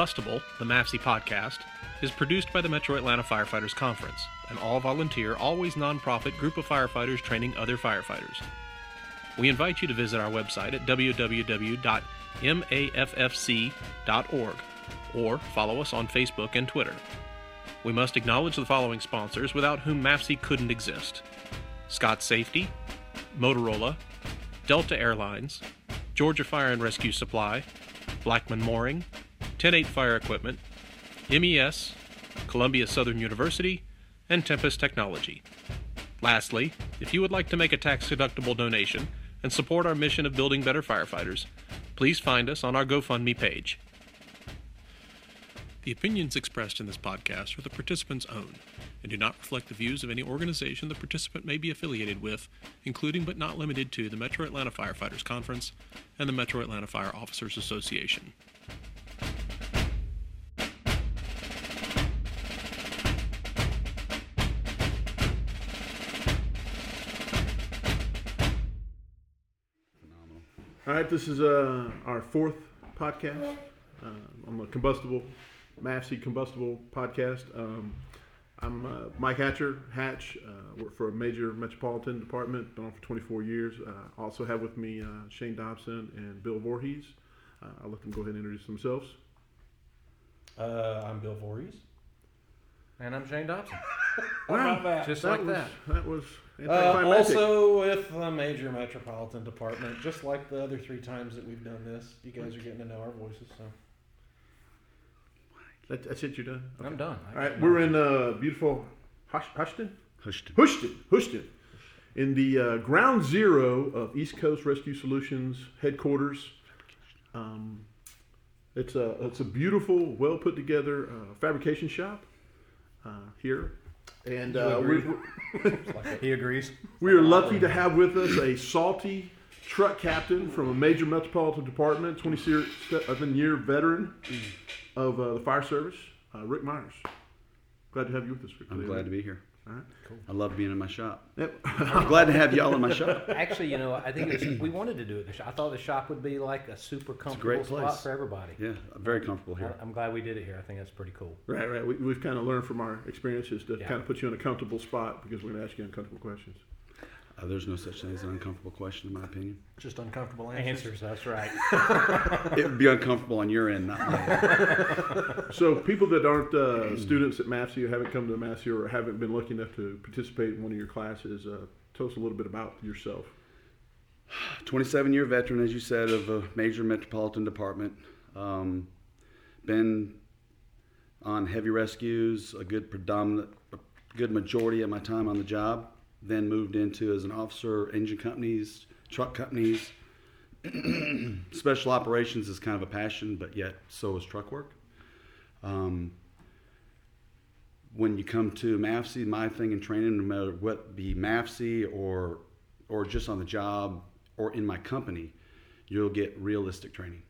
Combustible, the MAFC podcast, is produced by the Metro Atlanta Firefighters Conference, an all volunteer, always nonprofit group of firefighters training other firefighters. We invite you to visit our website at www.maffc.org or follow us on Facebook and Twitter. We must acknowledge the following sponsors without whom MAFC couldn't exist Scott Safety, Motorola, Delta Airlines, Georgia Fire and Rescue Supply, Blackmon Mooring, 108 Fire Equipment, MES, Columbia Southern University, and Tempest Technology. Lastly, if you would like to make a tax deductible donation and support our mission of building better firefighters, please find us on our GoFundMe page. The opinions expressed in this podcast are the participant's own and do not reflect the views of any organization the participant may be affiliated with, including but not limited to the Metro Atlanta Firefighters Conference and the Metro Atlanta Fire Officers Association. All right, this is uh, our fourth podcast. Uh, I'm a combustible, MAFC combustible podcast. Um, I'm uh, Mike Hatcher, Hatch, uh, work for a major metropolitan department, been on for 24 years. Uh, also have with me uh, Shane Dobson and Bill Voorhees. Uh, I'll let them go ahead and introduce themselves. Uh, I'm Bill Voorhees. And I'm Shane Dobson. How about that? Just that like was, that. That was Uh, also with the major metropolitan department, just like the other three times that we've done this, you guys are getting to know our voices. So That, that's it, you're done? Okay. I'm done. All right, we're in uh, beautiful Hush, Hushton? Hushed. Houston, Houston, in the uh, ground zero of East Coast Rescue Solutions headquarters. Um, it's a it's a beautiful, well put together uh, fabrication shop uh, here, and uh, agree? we He agrees. we are lucky to have with us a salty truck captain from a major metropolitan department, 27 year veteran of uh, the fire service, uh, Rick Myers. Glad to have you with us, Rick. I'm glad to be here. All right. I love being in my shop. Yep. I'm glad to have y'all in my shop. Actually, you know, I think it was, we wanted to do it. in the shop. I thought the shop would be like a super comfortable great spot place. for everybody. Yeah, I'm very comfortable here. I- I'm glad we did it here. I think that's pretty cool. Right, right. We, we've kind of learned from our experiences to Yeah. kind of put you in a comfortable spot because we're going to ask you uncomfortable questions. Uh, there's no such thing as an uncomfortable question, in my opinion. just uncomfortable answers. Answers, that's right. It would be uncomfortable on your end, not mine. So, people that aren't uh, students at MAFC or haven't come to MAFC or haven't been lucky enough to participate in one of your classes, uh, tell us a little bit about yourself. 27 year veteran, as you said, of a major metropolitan department. Um, been on heavy rescues a good predominant, a good majority of my time on the job. Then moved into as an officer, engine companies, truck companies. Special operations is kind of a passion, but yet so is truck work. Um, when you come to MAFC, my thing in training, no matter what be MAFC or or just on the job or in my company, you'll get realistic training.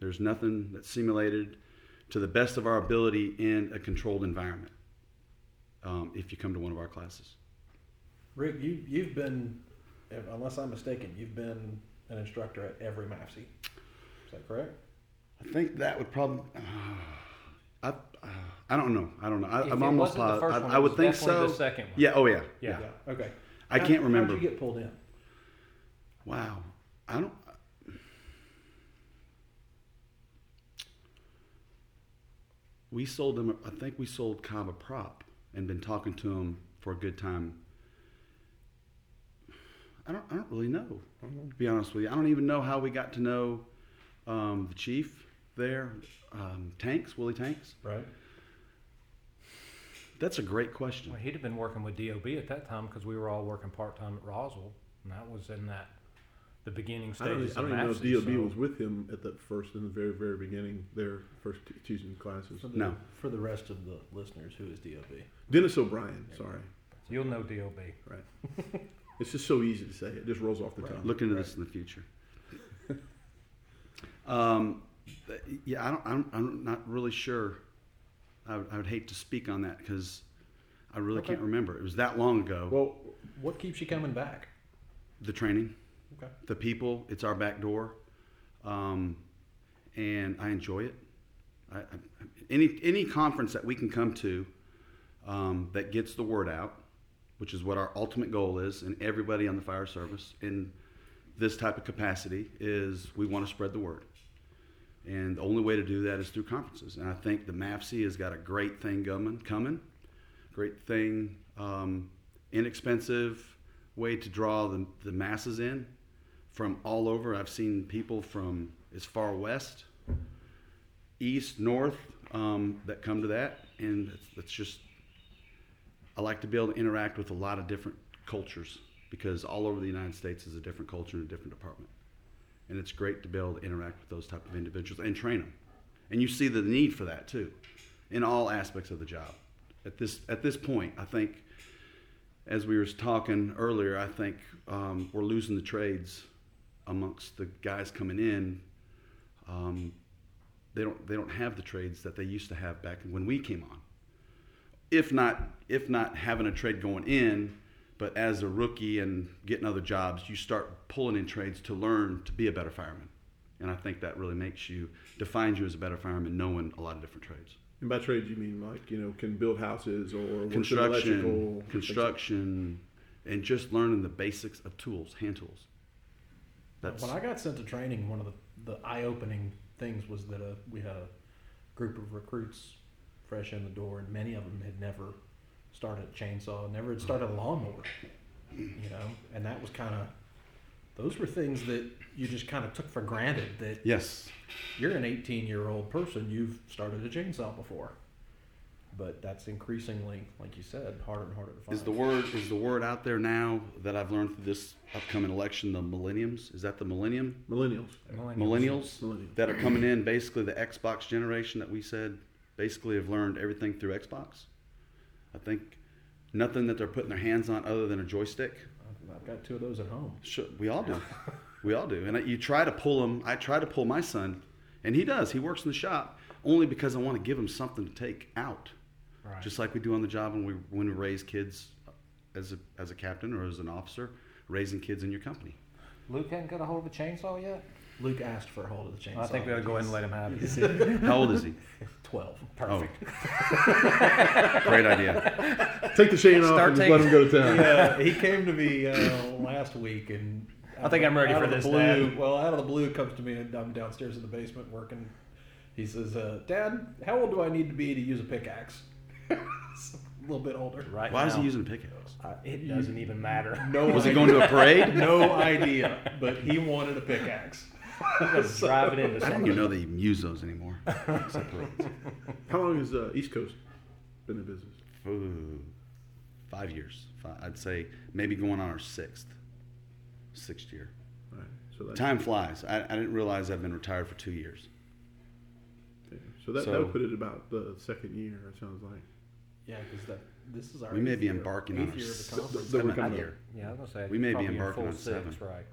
There's nothing that's simulated to the best of our ability in a controlled environment. Um, if you come to one of our classes, Rick, you you've been, unless I'm mistaken, you've been an instructor at every MAFC. Is that correct? I think that would probably. I, uh, I don't know. I don't know. I, If I'm it almost. wasn't the first I, one, I it would was think so. the second one. Yeah. Oh yeah. Yeah. Yeah. Okay. I How- can't remember. How'd you get pulled in? Wow. I don't. We sold them. I think we sold Cobb a prop and been talking to him for a good time. I don't. I don't really know. To be honest with you, I don't even know how we got to know um, the chief there, um, Tanks, Willie Tanks. Right. That's a great question. Well, he'd have been working with DOB at that time because we were all working part time at Roswell, and that was in that the beginning I don't, stages I don't of even know if MAFC, DOB so- was with him at the first, in the very, very beginning, their first t- teaching classes. For the, No. For the rest of the listeners, who is DOB? Dennis O'Brien, sorry. You'll know DOB. Right. it's just so easy to say. It just rolls off the tongue. Look into this in the future. um, yeah, I don't, I'm, I'm not really sure. I would, I would hate to speak on that because I really Okay. can't remember. It was that long ago. Well, What keeps you coming back? the training, Okay. the people, it's our back door. Um, and I enjoy it. I, I, any any conference that we can come to um, that gets the word out, which is what our ultimate goal is, and everybody on the fire service in this type of capacity is we want to spread the word. And the only way to do that is through conferences. And I think the MAFC has got a great thing coming, coming, great thing, um, inexpensive way to draw the, the masses in from all over. I've seen people from as far west, east, north um, that come to that, and it's, it's just I like to be able to interact with a lot of different cultures because all over the United States is a different culture in a different department, and it's great to be able to interact with those type of individuals and train them, and you see the need for that too, in all aspects of the job. At this at this point, I think, as we were talking earlier, I think um, we're losing the trades amongst the guys coming in. Um, they don't they don't have the trades that they used to have back when we came on. If not if not having a trade going in, but as a rookie and getting other jobs, you start pulling in trades to learn to be a better fireman. And I think that really makes you defines you as a better fireman knowing a lot of different trades. And by trades, you mean like you know can build houses or Construction, electrical, construction, and just learning the basics of tools, hand tools. That's when I got sent to training, one of the, the eye opening things was that uh, we had a group of recruits fresh in the door, and many of them had never started a chainsaw, never had started a lawnmower, you know, and that was kind of those were things that you just kind of took for granted that yes. you're an 18 year old person, you've started a chainsaw before. But that's increasingly, like you said, harder and harder to find. Is the word is the word out there now that I've learned through this upcoming election the millenniums? Is that the millennium? millennials. Millennials Millennials. that are coming in, basically the Xbox generation that we said basically have learned everything through Xbox. I think nothing that they're putting their hands on other than a joystick. I've- got two of those at home. Sure, we all do. we all do. And I- you try to pull them. I try to pull my son, and he does. He works in the shop only because I want to give him something to take out, Right. just like we do on the job when we when we raise kids as a as a captain or as an officer, raising kids in your company. Luke hadn't got a hold of a chainsaw yet. Luke asked for a hold of the chainsaw. I think we ought to go ahead and let him have it. How old is he? 12. Perfect. Great idea. Take the chain off Start and just let taking- them go to town. Yeah, he came to me uh, last week and. I think I'm ready out for of the this, Blue, Dad. Well, out of the blue comes to me and I'm downstairs in the basement working. He says, uh, "Dad, how old do I need to be to use a pickaxe?" a little bit older. Right Why now, is he using a pickaxe? I, It doesn't even matter. No, Was he idea. going to a parade? No idea, but he wanted a pickaxe. Just drive it into I didn't something. even know they even use those anymore. How long has uh, East Coast been in business? Ooh, five years. Five, I'd say maybe going on our sixth, sixth year. Right. So that Time flies. I, I didn't realize I've been retired for two years. okay. so that, that would put it about the second year. It sounds like. Yeah, because that this is our. We may be embarking on our year of the conference. that we're seventh year. Yeah, I was gonna say We may be embarking on six, seven. right?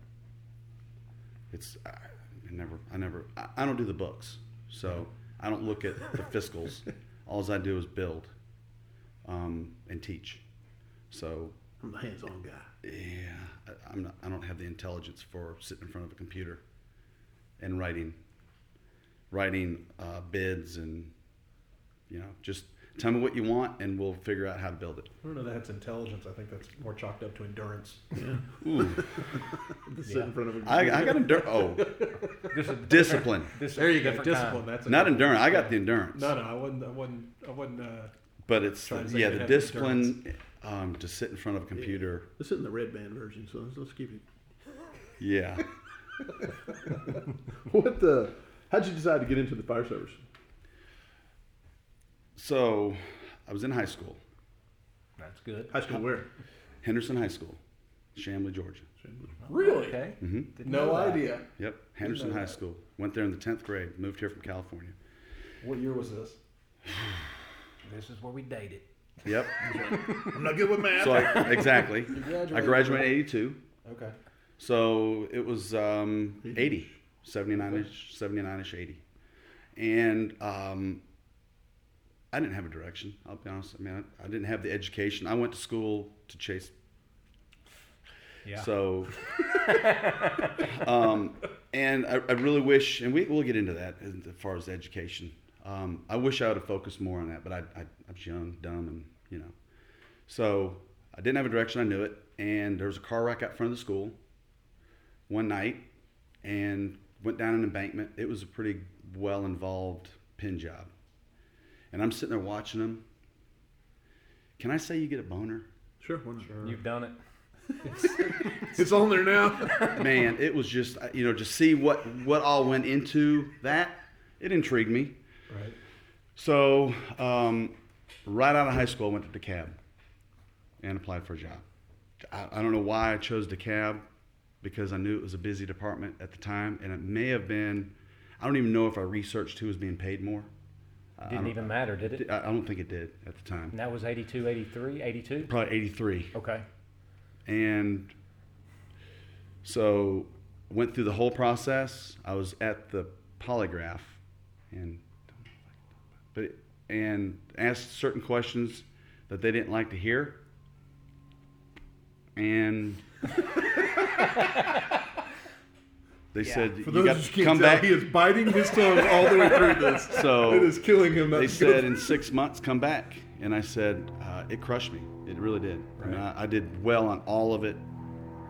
It's I, I never I never I, I don't do the books, so I don't look at the fiscals. All I do is build, um, and teach. So I'm the hands-on guy. yeah, I, I'm not, I don't have the intelligence for sitting in front of a computer and writing, writing uh, bids and you know just tell me what you want and we'll figure out how to build it. I don't know that's intelligence. I think that's more chalked up to endurance. Yeah. Ooh, To sit in front of a I, I computer. got endurance. Oh, This is discipline, There you go. Discipline. kind. That's a not good- endurance. I got the endurance. No, no, I wasn't. I wasn't. I wasn't. Uh, But it's Trying to say yeah, the discipline um, to sit in front of a computer. This isn't the red band version, so let's, let's keep it. Yeah. What the? How'd you decide to get into the fire service? So, I was in high school, That's good. High school where? Henderson High School, Chamblee, Georgia. really? Okay. hmm No idea. Yep, Henderson High that. School. Went there in the tenth grade. Moved here from California. What year was this? This is where we dated. Yep. I'm not good with math. So I, exactly. graduated I graduated in '82. Okay. So it was um, 80, 79-ish, 79-ish, 80. And um, I didn't have a direction. I'll be honest. I mean, I, I didn't have the education. I went to school to chase. Yeah. So, um, and I, I really wish, and we, we'll get into that as far as education. Um, I wish I would have focused more on that, but I, I, I was young, dumb, and you know. So I didn't have a direction. I knew it, and there was a car wreck out front of the school one night, and went down an embankment. It was a pretty well involved pin job, and I'm sitting there watching them. Can I say you get a boner? Sure, why not? You've done it. It's on there now. Man, it was just you know to see what what all went into that. It intrigued me. Right. So, um, right out of high school, I went to DeKalb and applied for a job. I, I don't know why I chose DeKalb because I knew it was a busy department at the time, and it may have been. I don't even know if I researched who was being paid more. I- Didn't don't- even matter, did it? I I don't think it did at the time. And that was 82, 83, 82? Probably 83. Okay. And so went through the whole process. I was at the polygraph and but and asked certain questions that they didn't like to hear. And they said For you got to can't come tell, back. he is biting his tongue all the way through this. So it is killing him. they said in six months come back and i said uh, it crushed me it really did I, mean, I, I did well on all of it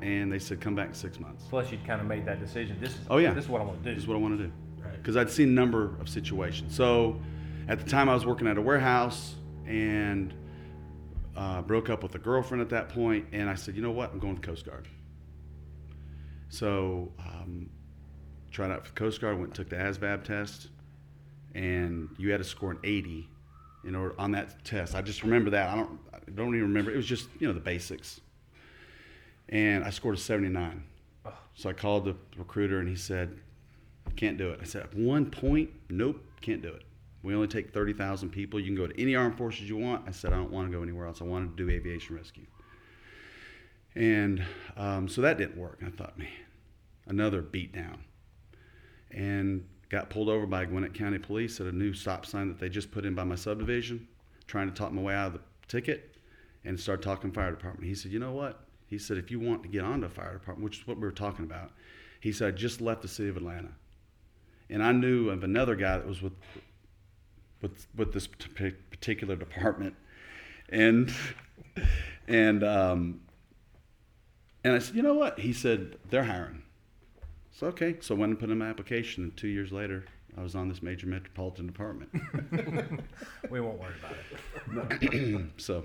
and they said come back in six months Plus, you'd kind of made that decision. This is, Oh, yeah. this is what I want to do. this is what i want to do Right. because i'd seen a number of situations so at the time i was working at a warehouse and uh, broke up with a girlfriend at that point and i said you know what i'm going to the coast guard so um, tried out for the coast guard went and took the asvab test and you had to score an 80 in order on that test. I just remember that. I don't I don't even remember. It was just you know the basics. And I scored a 79. So I called the recruiter and he said, "Can't do it." I said, "One point? Nope, can't do it. We only take 30,000 people. You can go to any armed forces you want." I said, "I don't want to go anywhere else. I wanted to do aviation rescue." And um, so that didn't work. I thought, man, another beat down and got pulled over by Gwinnett County Police at a new stop sign that they just put in by my subdivision, trying to talk my way out of the ticket, and started talking fire department. He said, "You know what?" He said, "If you want to get onto fire department, which is what we were talking about," he said, "I just left the city of Atlanta, and I knew of another guy that was with with with this particular department, and and um, and I said, "You know what?" He said, "They're hiring." So okay, so I went and put in my application, and two years later, I was on this major metropolitan department. We won't worry about it. so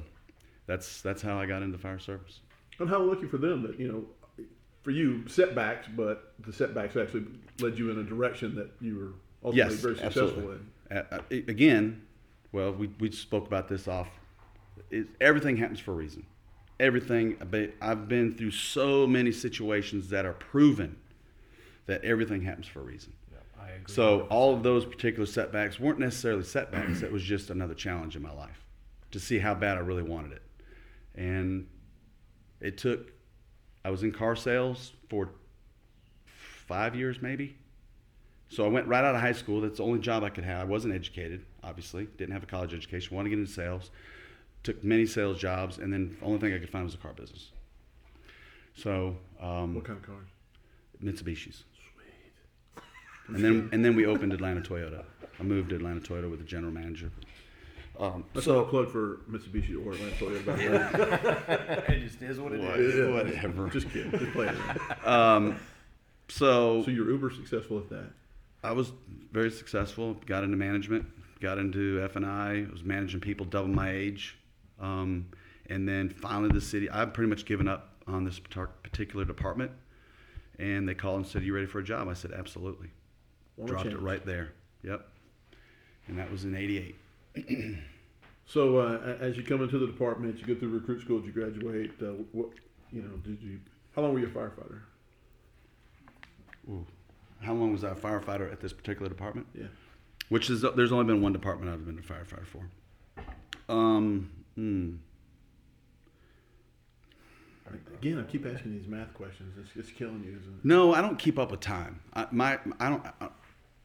that's that's how I got into fire service. And how lucky for them that you know, for you setbacks, but the setbacks actually led you in a direction that you were ultimately Yes, very successful absolutely. in. Uh, again, well, we, we spoke about this off. It, everything happens for a reason. Everything. I've been- I've been through so many situations that are proven that everything happens for a reason. Yeah, I agree. So all of those particular setbacks weren't necessarily setbacks. it was just another challenge in my life to see how bad I really wanted it. And it took. I was in car sales for five years, maybe. So I went right out of high school. That's the only job I could have. I wasn't educated, obviously. Didn't have a college education. Wanted to get into sales. Took many sales jobs, and then the only thing I could find was a car business. So um, What kind of cars? Mitsubishi's. And then and then we opened Atlanta Toyota. I moved to Atlanta Toyota with the general manager. Um, That's so not a plug for Mitsubishi or Atlanta Toyota. By the way. it just is what it What- is. Yeah. whatever. Just kidding. Just playing. around. Um, so So you're uber successful at that. I was very successful. Got into management. Got into F and I. Was managing people double my age. Um, and then finally, the city. I've pretty much given up on this particular department. And they called and said, "You ready for a job?" I said, "Absolutely." Dropped it right there. Yep. And that was in '88. So uh, as you come into the department, you go through recruit school, did you graduate? Uh, what you know? Did you? How long were you a firefighter? Ooh. How long was I a firefighter at this particular department? Yeah. Which is there's only been one department I've been a firefighter for. Um, hmm. Again, I keep asking these math questions. It's, it's killing you, isn't it? No, I don't keep up with time. I, my I don't I,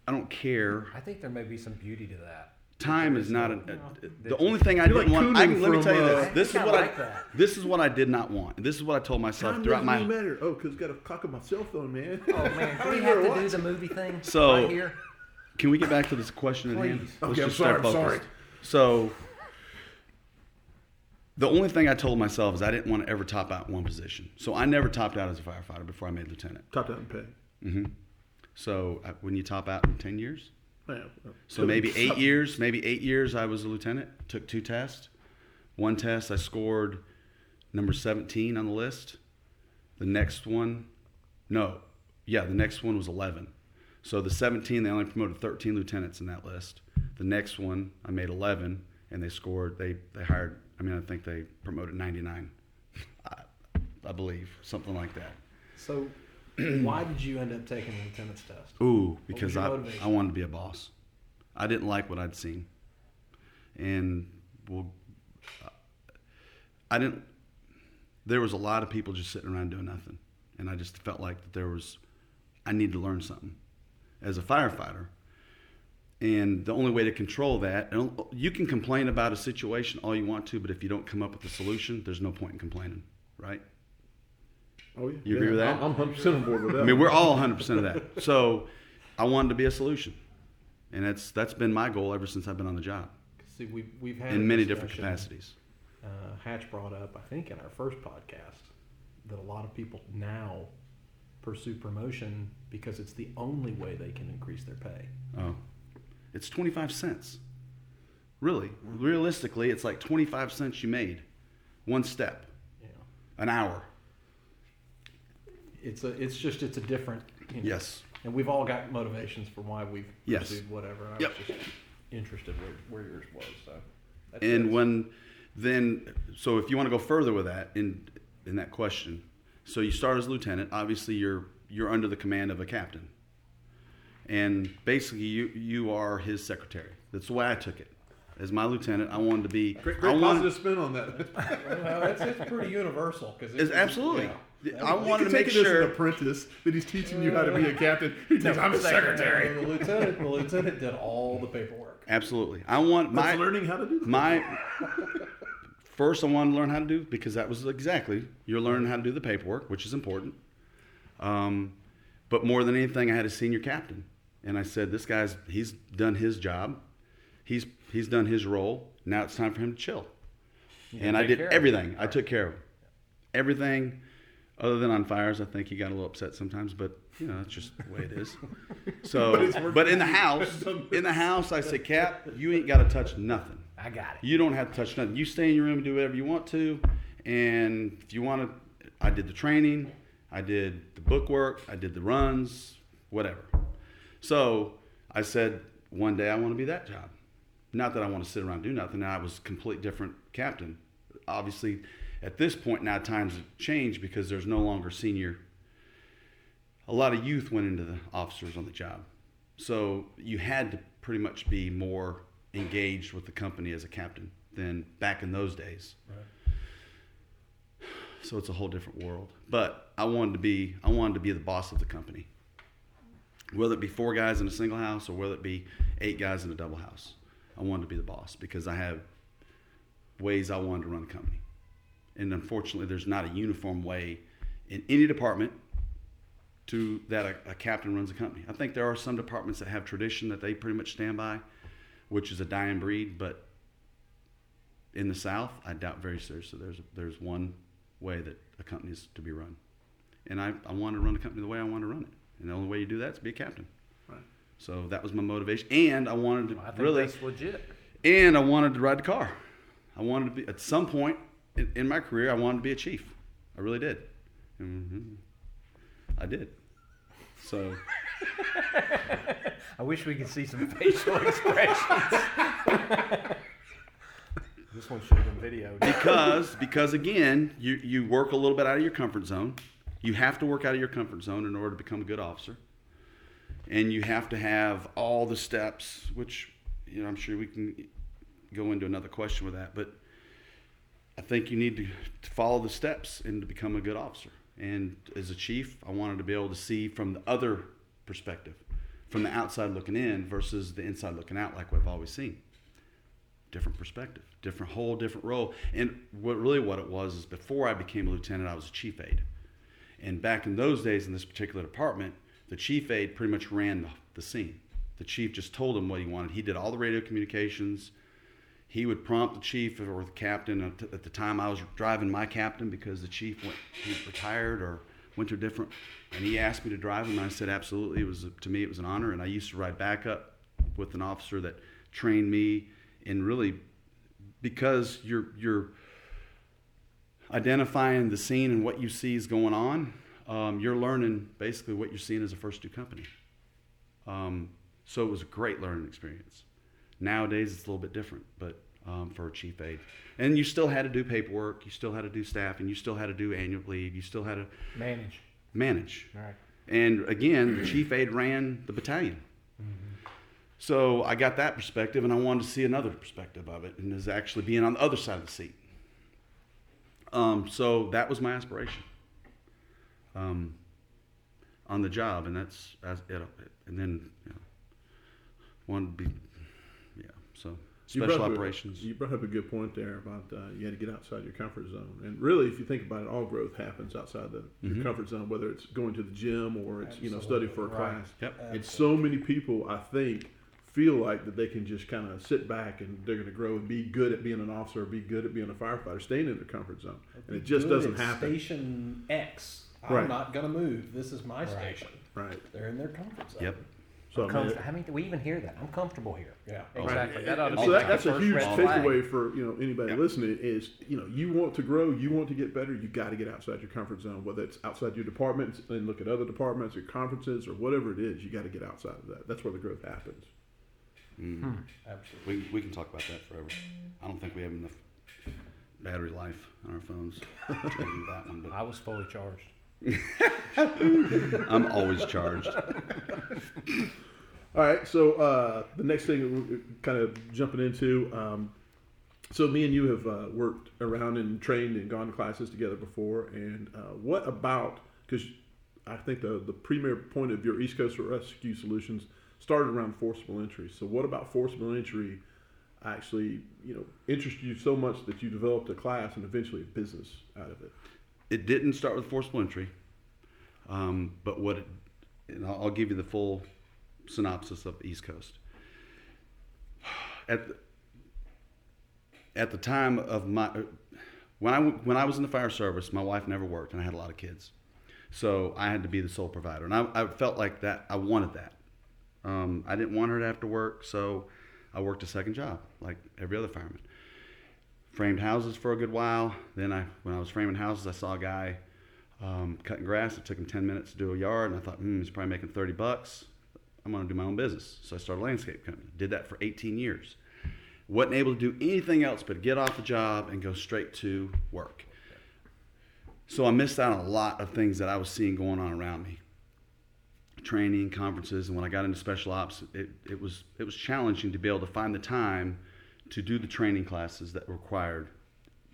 I don't care. I think there may be some beauty to that. Time is not a, no- a- the only thing I You're didn't like want. I can, let me tell you from, this. This is I what like I that. this is what I did not want. This is what I told myself Time throughout doesn't my even matter. Oh, because got a cock on my cell phone, man. Oh man, do we have know to what. do the movie thing So- right here? can we get back to this question at hand? Please. Let's Okay, I'm just stay sorry, I'm focused. sorry. So, the only thing I told myself is I didn't want to ever top out one position. So I never topped out as a firefighter before I made lieutenant. Top down pay. hmm So uh, when you top out in ten years, Yeah. so maybe eight years, maybe eight years I was a lieutenant. Took two tests. One test I scored number 17 on the list. The next one, no, yeah, the next one was 11. So the 17, they only promoted 13 lieutenants in that list. The next one, I made 11, and they scored. They they hired. I mean, I think they promoted 99. I, I believe something like that. So, why did you end up taking the lieutenant's test? Ooh, because I, motivation? I wanted to be a boss. I didn't like what I'd seen. And well, I didn't, there was a lot of people just sitting around doing nothing. And I just felt like that there was, I need to learn something as a firefighter. And the only way to control that, and you can complain about a situation all you want to, but if you don't come up with a solution, there's no point in complaining, right? Oh yeah. You agree with that? I'm, I'm 100 percent on board with that. I mean, we're all 100% of that. So I wanted to be a solution. And that's, that's been my goal ever since I've been on the job See, we've we've had in many different capacities. Uh, Hatch brought up, I think, in our first podcast, that a lot of people now pursue promotion because it's the only way they can increase their pay. Oh, it's 25 cents. Really, realistically, it's like 25 cents you made, one step, know, an hour. it's a it's just it's a different. You know, Yes. And we've all got motivations for why we've Yes. pursued whatever. I Yep. was just interested where, where yours was. So. That's And when then, so if you want to go further with that in in that question, so you start as lieutenant. Obviously, you're you're under the command of a captain, and basically you you are his secretary. That's the way I took it. As my lieutenant, I wanted to be. great, I wanted, positive spin on that. well, it's, it's pretty universal because It's absolutely. I You wanted to make take it as an apprentice that he's teaching you how to be a captain. He thinks I'm a secretary. The lieutenant, the lieutenant did all the paperwork. Absolutely, I want That's my learning how to do. my. First, I wanted to learn how to do because that was exactly you're learning how to do the paperwork, which is important. Um, but more than anything, I had a senior captain, and I said, "This guy's he's done his job, he's he's done his role. Now it's time for him to chill." and I did everything. I took care of him. everything, other than on fires. I think he got a little upset sometimes, but you know that's just the way it is. So, But but in the house, in the house, I said, "Cap, you ain't got to touch nothing." I got it. You don't have to touch nothing. You stay in your room and do whatever you want to. And if you want to, I did the training, I did the book work, I did the runs, whatever. So I said, one day I want to be that job. Not that I want to sit around and do nothing. I was a complete different captain. Obviously, at this point now times have changed because there's no longer senior. A lot of youth went into the officers on the job. So you had to pretty much be more engaged with the company as a captain than back in those days. So it's a whole different world. But I wanted to be I wanted to be the boss of the company. Whether it be four guys in a single house or whether it be eight guys in a double house. I wanted to be the boss because I have ways I wanted to run the company. And unfortunately there's not a uniform way in any department to that a, a captain runs a company. I think there are some departments that have tradition that they pretty much stand by, which is a dying breed. But in the South, I doubt very seriously there's there's one way that a company is to be run, and I I want to run a company the way I want to run it, and the only way you do that is be a captain. Right. So that was my motivation, and I wanted to I think really, that's legit. and I wanted to ride the car. I wanted to be at some point in, in my career. I wanted to be a chief. I really did. hmm I did. So. I wish we could see some facial expressions. this one should have been videoed. because because again you you work a little bit out of your comfort zone you have to work out of your comfort zone in order to become a good officer and you have to have all the steps which you know i'm sure we can go into another question with that but i think you need to, to follow the steps and to become a good officer and as a chief i wanted to be able to see from the other perspective from the outside looking in versus the inside looking out like we've always seen different perspective, different whole different role. And what really what it was is before I became a lieutenant, I was a chief aide. And back in those days in this particular department, the chief aide pretty much ran the, scene. The chief just told him what he wanted. He did all the radio communications. He would prompt the chief or the captain. At the time, I was driving my captain because the chief went, he retired or went to a different. And he asked me to drive him, and I said absolutely. It was to me, it was an honor. And I used to ride backup with an officer that trained me in really because you're you're identifying the scene and what you see is going on. Um, you're learning basically what you're seeing as a first due company. Um, so it was a great learning experience. Nowadays it's a little bit different, but um, for a chief aide, and you still had to do paperwork, you still had to do staff, and you still had to do annual leave, you still had to Manage. manage. All right. And again, the chief aide ran the battalion. So I got that perspective, and I wanted to see another perspective of it, and is actually being on the other side of the seat. Um, so that was my aspiration um, on the job, and that's as it, and then you know, wanted to be, yeah. So You special brought up a- operations. you brought up a good point there about uh, you had to get outside your comfort zone, and really, if you think about it, all growth happens outside the Mhm. your comfort zone. Whether it's going to the gym or it's you know studying for a Right. class. Yep. And so many people, I think, feel like that they can just kind of sit back and they're going to grow and be good at being an officer or be good at being a firefighter, staying in their comfort zone, and it just doesn't happen. Station X. I'm Right. not gonna move. This is my Right. station. Right. They're in their comfort zone. Yep. So I mean, Comfort- How many do we even hear that? I'm comfortable here. Yeah. Oh. Exactly. Right. That ought to And be so like that, the that's a first huge red flag. takeaway for you know anybody Yeah. listening is you know you want to grow, you want to get better, you got to get outside your comfort zone. Whether it's outside your department and look at other departments or conferences or whatever it is, you got to get outside of that. That's where the growth happens. Mm. Absolutely. We, we can talk about that forever. I don't think we have enough battery life on our phones to do that one, but I was fully charged. I'm always charged. All right, so uh, the next thing we're kind of jumping into. Um, so me and you have uh, worked around and trained and gone to classes together before. And uh, what about because I think the the premier point of your East Coast Rescue Solutions started around forcible entry. So what about forcible entry? Actually, you know, interested you so much that you developed a class and eventually a business out of it. It didn't start with forcible entry, um, but what it, and I'll give you the full synopsis of East Coast. At the, at the time of my when I when I was in the fire service, my wife never worked, and I had a lot of kids, so I had to be the sole provider, and I, I felt like that. I wanted that. Um, I didn't want her to have to work, so I worked a second job like every other fireman. Framed houses for a good while. Then I, when I was framing houses, I saw a guy um, cutting grass. It took him 10 minutes to do a yard, and I thought, hmm, he's probably making 30 bucks. I'm going to do my own business. So I started a landscape company. Did that for 18 years. Wasn't able to do anything else but get off the job and go straight to work. So I missed out on a lot of things that I was seeing going on around me. Training, conferences, and when I got into special ops, it, it was it was challenging to be able to find the time to do the training classes that were required,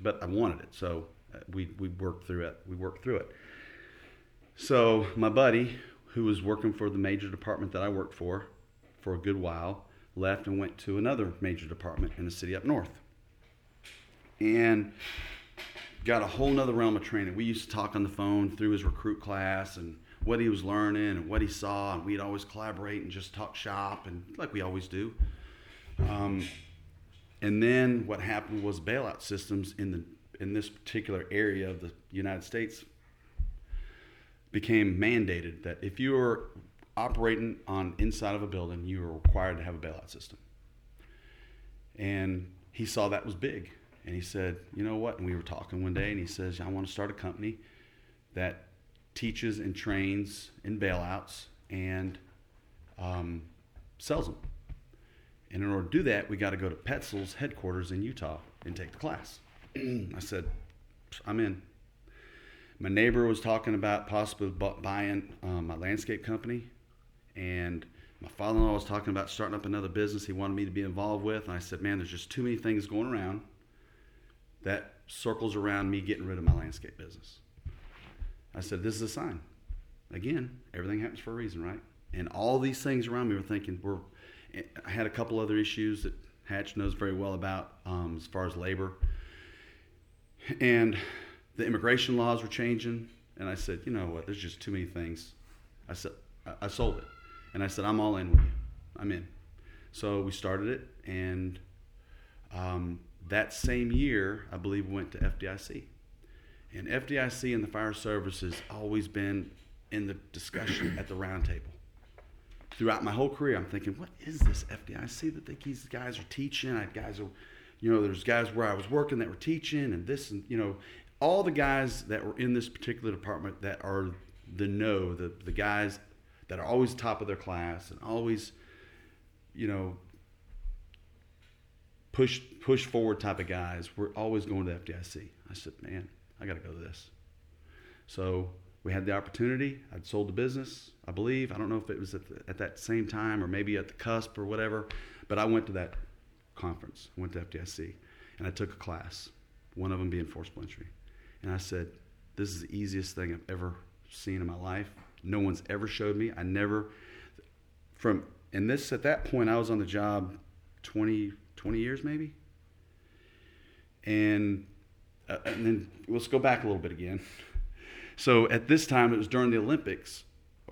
but I wanted it, so uh, we we worked through it. We worked through it. So my buddy, who was working for the major department that I worked for, for a good while, left and went to another major department in the city up north, and got a whole nother realm of training. We used to talk on the phone through his recruit class and what he was learning and what he saw, and we'd always collaborate and just talk shop and like we always do. Um, and then what happened was bailout systems in the in this particular area of the United States became mandated that if you were operating on inside of a building, you were required to have a bailout system. And he saw that was big, and he said, "You know what?" And we were talking one day, and he says, "I want to start a company that teaches and trains in bailouts and um, sells them." And in order to do that, we got to go to Petzl's headquarters in Utah and take the class. I said, I'm in. My neighbor was talking about possibly buying um, my landscape company, and my father-in-law was talking about starting up another business he wanted me to be involved with. And I said, man, there's just too many things going around that circles around me getting rid of my landscape business. I said, this is a sign. Again, everything happens for a reason, right? And all these things around me were thinking, we're, I had a couple other issues that Hatch knows very well about um, as far as labor. And the immigration laws were changing. And I said, you know what, there's just too many things. I said, I, sold it. And I said, I'm all in with you. I'm in. So we started it, and um, that same year, I believe we went to FDIC. And FDIC and the fire service has always been in the discussion at the round table. Throughout my whole career, I'm thinking, what is this FDIC that these guys are teaching? I guys, are, you know, there's guys where I was working that were teaching, and this, and you know, all the guys that were in this particular department that are the know, the the guys that are always top of their class and always, you know, push push forward type of guys. We're always going to FDIC. I said, man, I got to go to this. So we had the opportunity. I'd sold the business, I believe. I don't know if it was at, the, at that same time or maybe at the cusp or whatever, but I went to that conference. I went to FDIC and I took a class, one of them being forcible entry. And I said, this is the easiest thing I've ever seen in my life. No one's ever showed me. I never, from, and this, at that point, I was on the job 20, 20 years maybe. And, uh, and then let's go back a little bit again. So at this time, it was during the Olympics.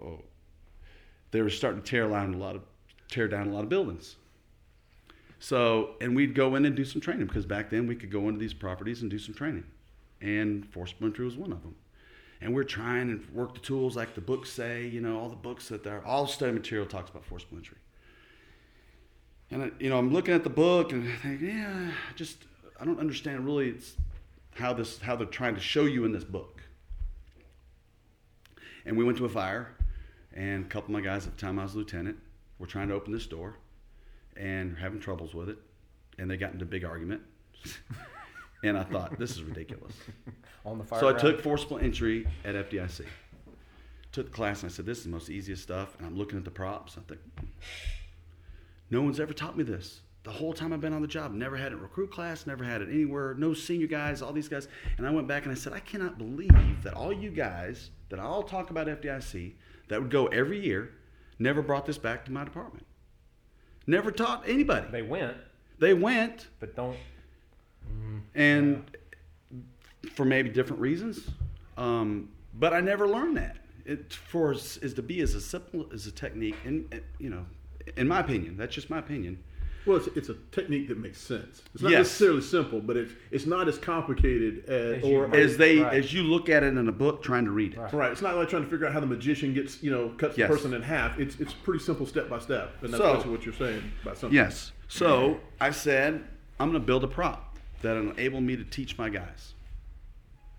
Oh, they were starting to tear down a lot of tear down a lot of buildings. So and we'd go in and do some training because back then we could go into these properties and do some training, and forcible entry was one of them. And we're trying and work the tools like the books say, you know, all the books that there, all study material talks about forcible entry. And I, you know, I'm looking at the book and I think, yeah, I just I don't understand really it's how this how they're trying to show you in this book. And we went to a fire, and a couple of my guys at the time I was lieutenant were trying to open this door, and having troubles with it, and they got into a big argument. and I thought this is ridiculous. On the fire. So I took forcible entry at FDIC. Took the class and I said, "This is the most easiest stuff." And I'm looking at the props. I think no one's ever taught me this. The whole time I've been on the job, never had it in recruit class, never had it anywhere. No senior guys, all these guys. And I went back and I said, I cannot believe that all you guys that I all talk about FDIC that would go every year never brought this back to my department. Never taught anybody. They went, They went but don't. and for maybe different reasons. Um, but I never learned that. It for is is to be as a simple as a technique, and you know, in my opinion, that's just my opinion. Well, it's, it's a technique that makes sense. It's not Yes. necessarily simple, but it's it's not as complicated as, As or might- As they Right. as you look at it in a book, trying to read it. Right. right. It's not like trying to figure out how the magician gets you know cuts Yes. the person in half. It's it's pretty simple step by step, and that's So- basically what you're saying about something. Yes. So I said I'm going to build a prop that will enable me to teach my guys.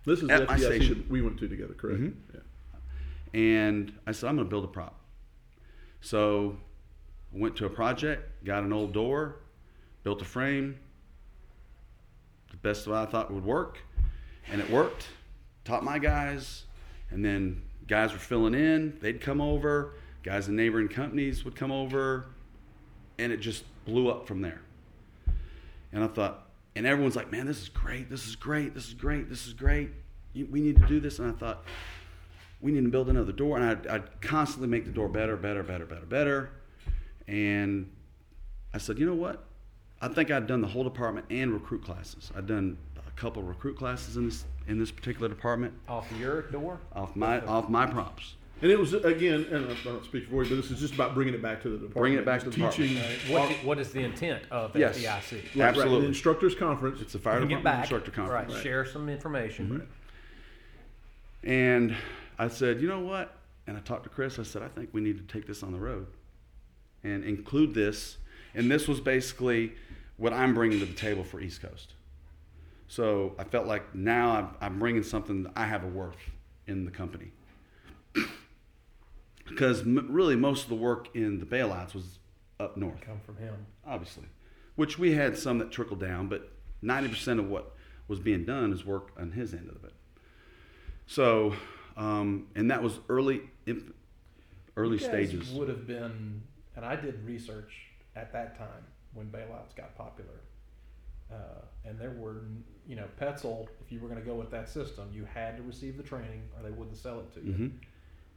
This is At the my FDIC station. we went to together, correct? Mhm. Yeah. And I said, I'm going to build a prop. So I went to a project, got an old door, built a frame, the best of what I thought would work, and it worked. Taught my guys, and then guys were filling in. They'd come over. Guys in neighboring companies would come over, and it just blew up from there. And I thought, and everyone's like, man, this is great. This is great. This is great. This is great. We need to do this. And I thought, we need to build another door. And I'd, I'd constantly make the door better, better, better, better, better. And I said, you know what? I think I'd done the whole department and recruit classes. I'd done a couple of recruit classes in this in this particular department Off your door? off my off my props. And it was again, and I don't speak for you, but this is just about bringing it back to the department. Bringing it back to the teaching. What, what is the intent of Yes. FDIC? Right, right, Absolutely. the instructors conference. It's a fire department back. instructor conference. Right. Share some information. Mm-hmm. And I said, you know what? And I talked to Chris. I said, I think we need to take this on the road and include this. And this was basically what I'm bringing to the table for East Coast. So I felt like now I'm, I'm bringing something that I have a worth in the company. because m- really, most of the work in the bailouts was up north Come from him. obviously, which we had some that trickled down, but 90% of what was being done is work on his end of it. So, um, and that was early, inf- early stages. would have been, and I did research at that time when bailouts got popular. Uh, and there were, you know, Petzl, if you were going to go with that system, you had to receive the training or they wouldn't sell it to you. Mhm.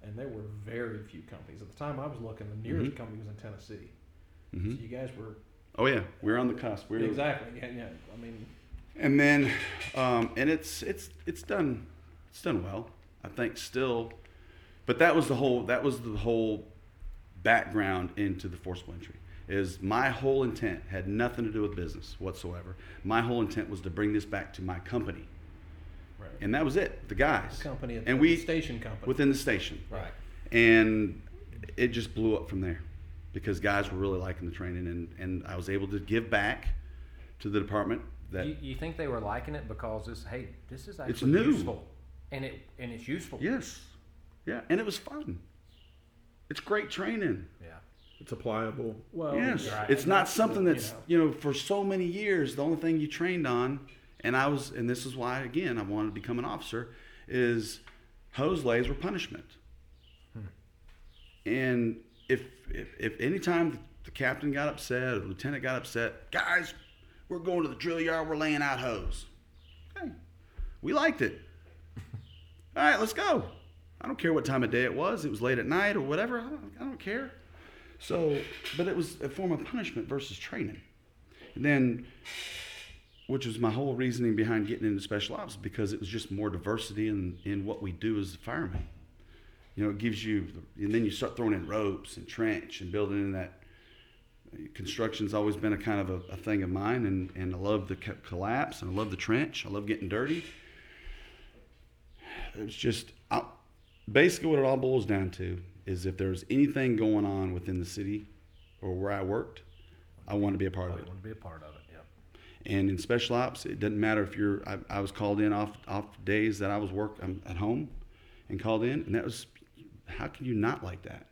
And there were very few companies. At the time I was looking, the nearest Mhm. company was in Tennessee. Mhm. So you guys were. Oh yeah, we're on the cusp. We were, exactly. Yeah, yeah. I mean, And then, um, and it's it's it's done it's done well. I think still, but that was the whole that was the whole background into the forcible entry. Is my whole intent had nothing to do with business whatsoever. My whole intent was to bring this back to my company, Right. and that was it. The guys, company, and the we station company. within the station, right. and it just blew up from there because guys were really liking the training, and and I was able to give back to the department that You, you think they were liking it because this? Hey, this is actually It's new. useful, and it and it's useful. yes, yeah, and it was fun. It's great training. Yeah. It's applicable. Well, Yes, right. it's not something you that's know. you know for so many years the only thing you trained on, and I was, and this is why again I wanted to become an officer, is hose lays were punishment. Hmm. And if if if any time the captain got upset or the lieutenant got upset, guys, we're going to the drill yard, we're laying out hose. Okay, we liked it. All right, let's go. I don't care what time of day it was. It was late at night or whatever. I don't, I don't care. So, but it was a form of punishment versus training. And then, which was my whole reasoning behind getting into special ops, because it was just more diversity in, in what we do as firemen. You know, it gives you, and then you start throwing in ropes and trench and building in that. Uh, construction's always been a kind of a, a thing of mine, and, and I love the co- collapse, and I love the trench, I love getting dirty. It's just, I, basically what it all boils down to is if there's anything going on within the city or where I worked, I want to be a part of it. I want to be a part of it. Yeah. And in special ops, it doesn't matter if you're. I, I was called in off off days that I was work I'm at home, and called in, and that was. How can you not like that?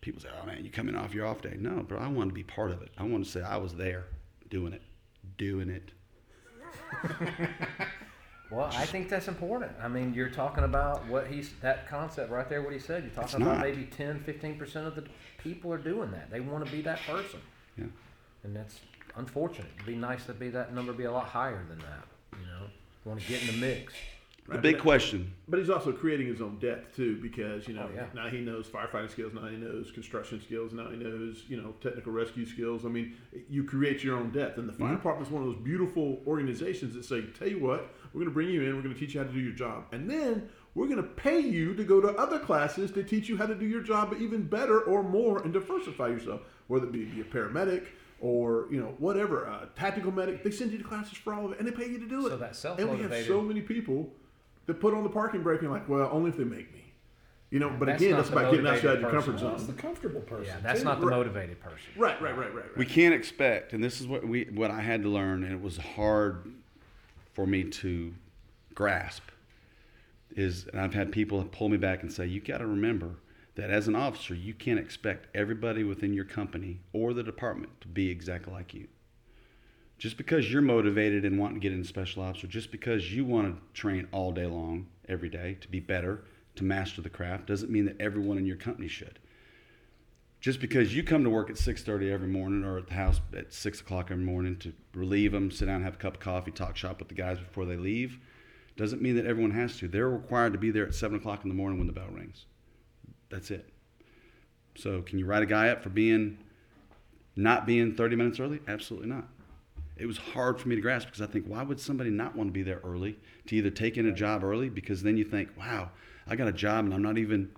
People say, "Oh man, you come in off your off day." No, but I want to be part of it. I want to say I was there, doing it, doing it. Well, I think that's important. I mean, you're talking about what he's that concept right there. What he said. You're talking It's about not. maybe 10, 15 percent of the people are doing that. They want to be that person, Yeah. and that's unfortunate. It'd be nice to be that number be a lot higher than that. You know, want to get in the mix. The big but- question. But he's also creating his own depth too, because you know Oh, yeah. now he knows firefighting skills, now he knows construction skills, now he knows you know technical rescue skills. I mean, you create your own depth, and the fire Mhm. department is one of those beautiful organizations that say, "Tell you what, we're going to bring you in, we're going to teach you how to do your job, and then we're going to pay you to go to other classes to teach you how to do your job even better or more and diversify yourself, whether it be, be a paramedic." Or you know whatever, uh, tactical medic. They send you to classes for all of it, and they pay you to do it. So that self and we have so many people that put on the parking brake and like, well, only if they make me. You know, but That's again, that's about getting outside motivated your person. comfort That's the comfortable person. Yeah, that's too. not the Right. motivated person. Right, right, right, right, right. We can't expect, and this is what we what I had to learn, and it was hard for me to grasp. Is and I've had people pull me back and say, "You got to remember that as an officer, you can't expect everybody within your company or the department to be exactly like you. Just because you're motivated and want to get into special ops, or just because you want to train all day long, every day, to be better, to master the craft, doesn't mean that everyone in your company should." Just because you come to work at 6.30 every morning or at the house at 6 o'clock every morning to relieve them sit down have a cup of coffee talk shop with the guys before they leave doesn't mean that everyone has to. They're required to be there at 7 o'clock in the morning when the bell rings. That's it. So can you write a guy up for being not being 30 minutes early? Absolutely not. It was hard for me to grasp because i think why would somebody not want to be there early to either take in a job early? Because then you think wow i got a job and i'm not even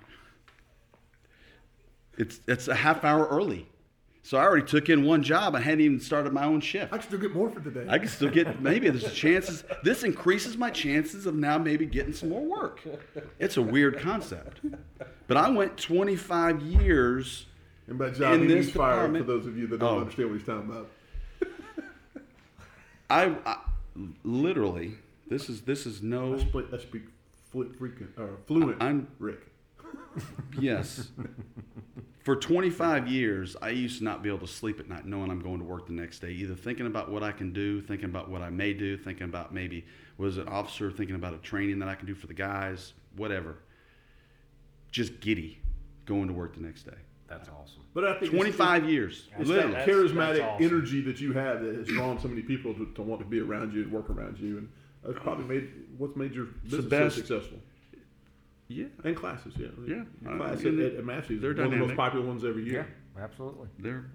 it's it's a half hour early. So I already took in one job. I hadn't even started my own shift. I can still get more for today. I can still get maybe there's chances. This increases my chances of now maybe getting some more work. It's a weird concept. But I went 25 years. and by job, in this fire. For those of you that don't Oh. understand what he's talking about. I, I literally this is this is I no speak, I speak freaking, or fluent. I'm Rick. yes. For 25 years, I used to not be able to sleep at night knowing I'm going to work the next day, either thinking about what I can do, thinking about what I may do, thinking about maybe was an officer, thinking about a training that I can do for the guys, whatever. Just giddy going to work the next day. That's awesome. But I think it's- 25 years. It's literally. that That's- charismatic that's awesome. energy that you have that has drawn so many people to, to want to be around you and work around you, and that's probably made what's made your the business best. so successful. Yeah, And classes, yeah, Yeah. Your class Uh, at, and at, at Massey's they're is one of the most popular ones every year. Yeah, absolutely. they're.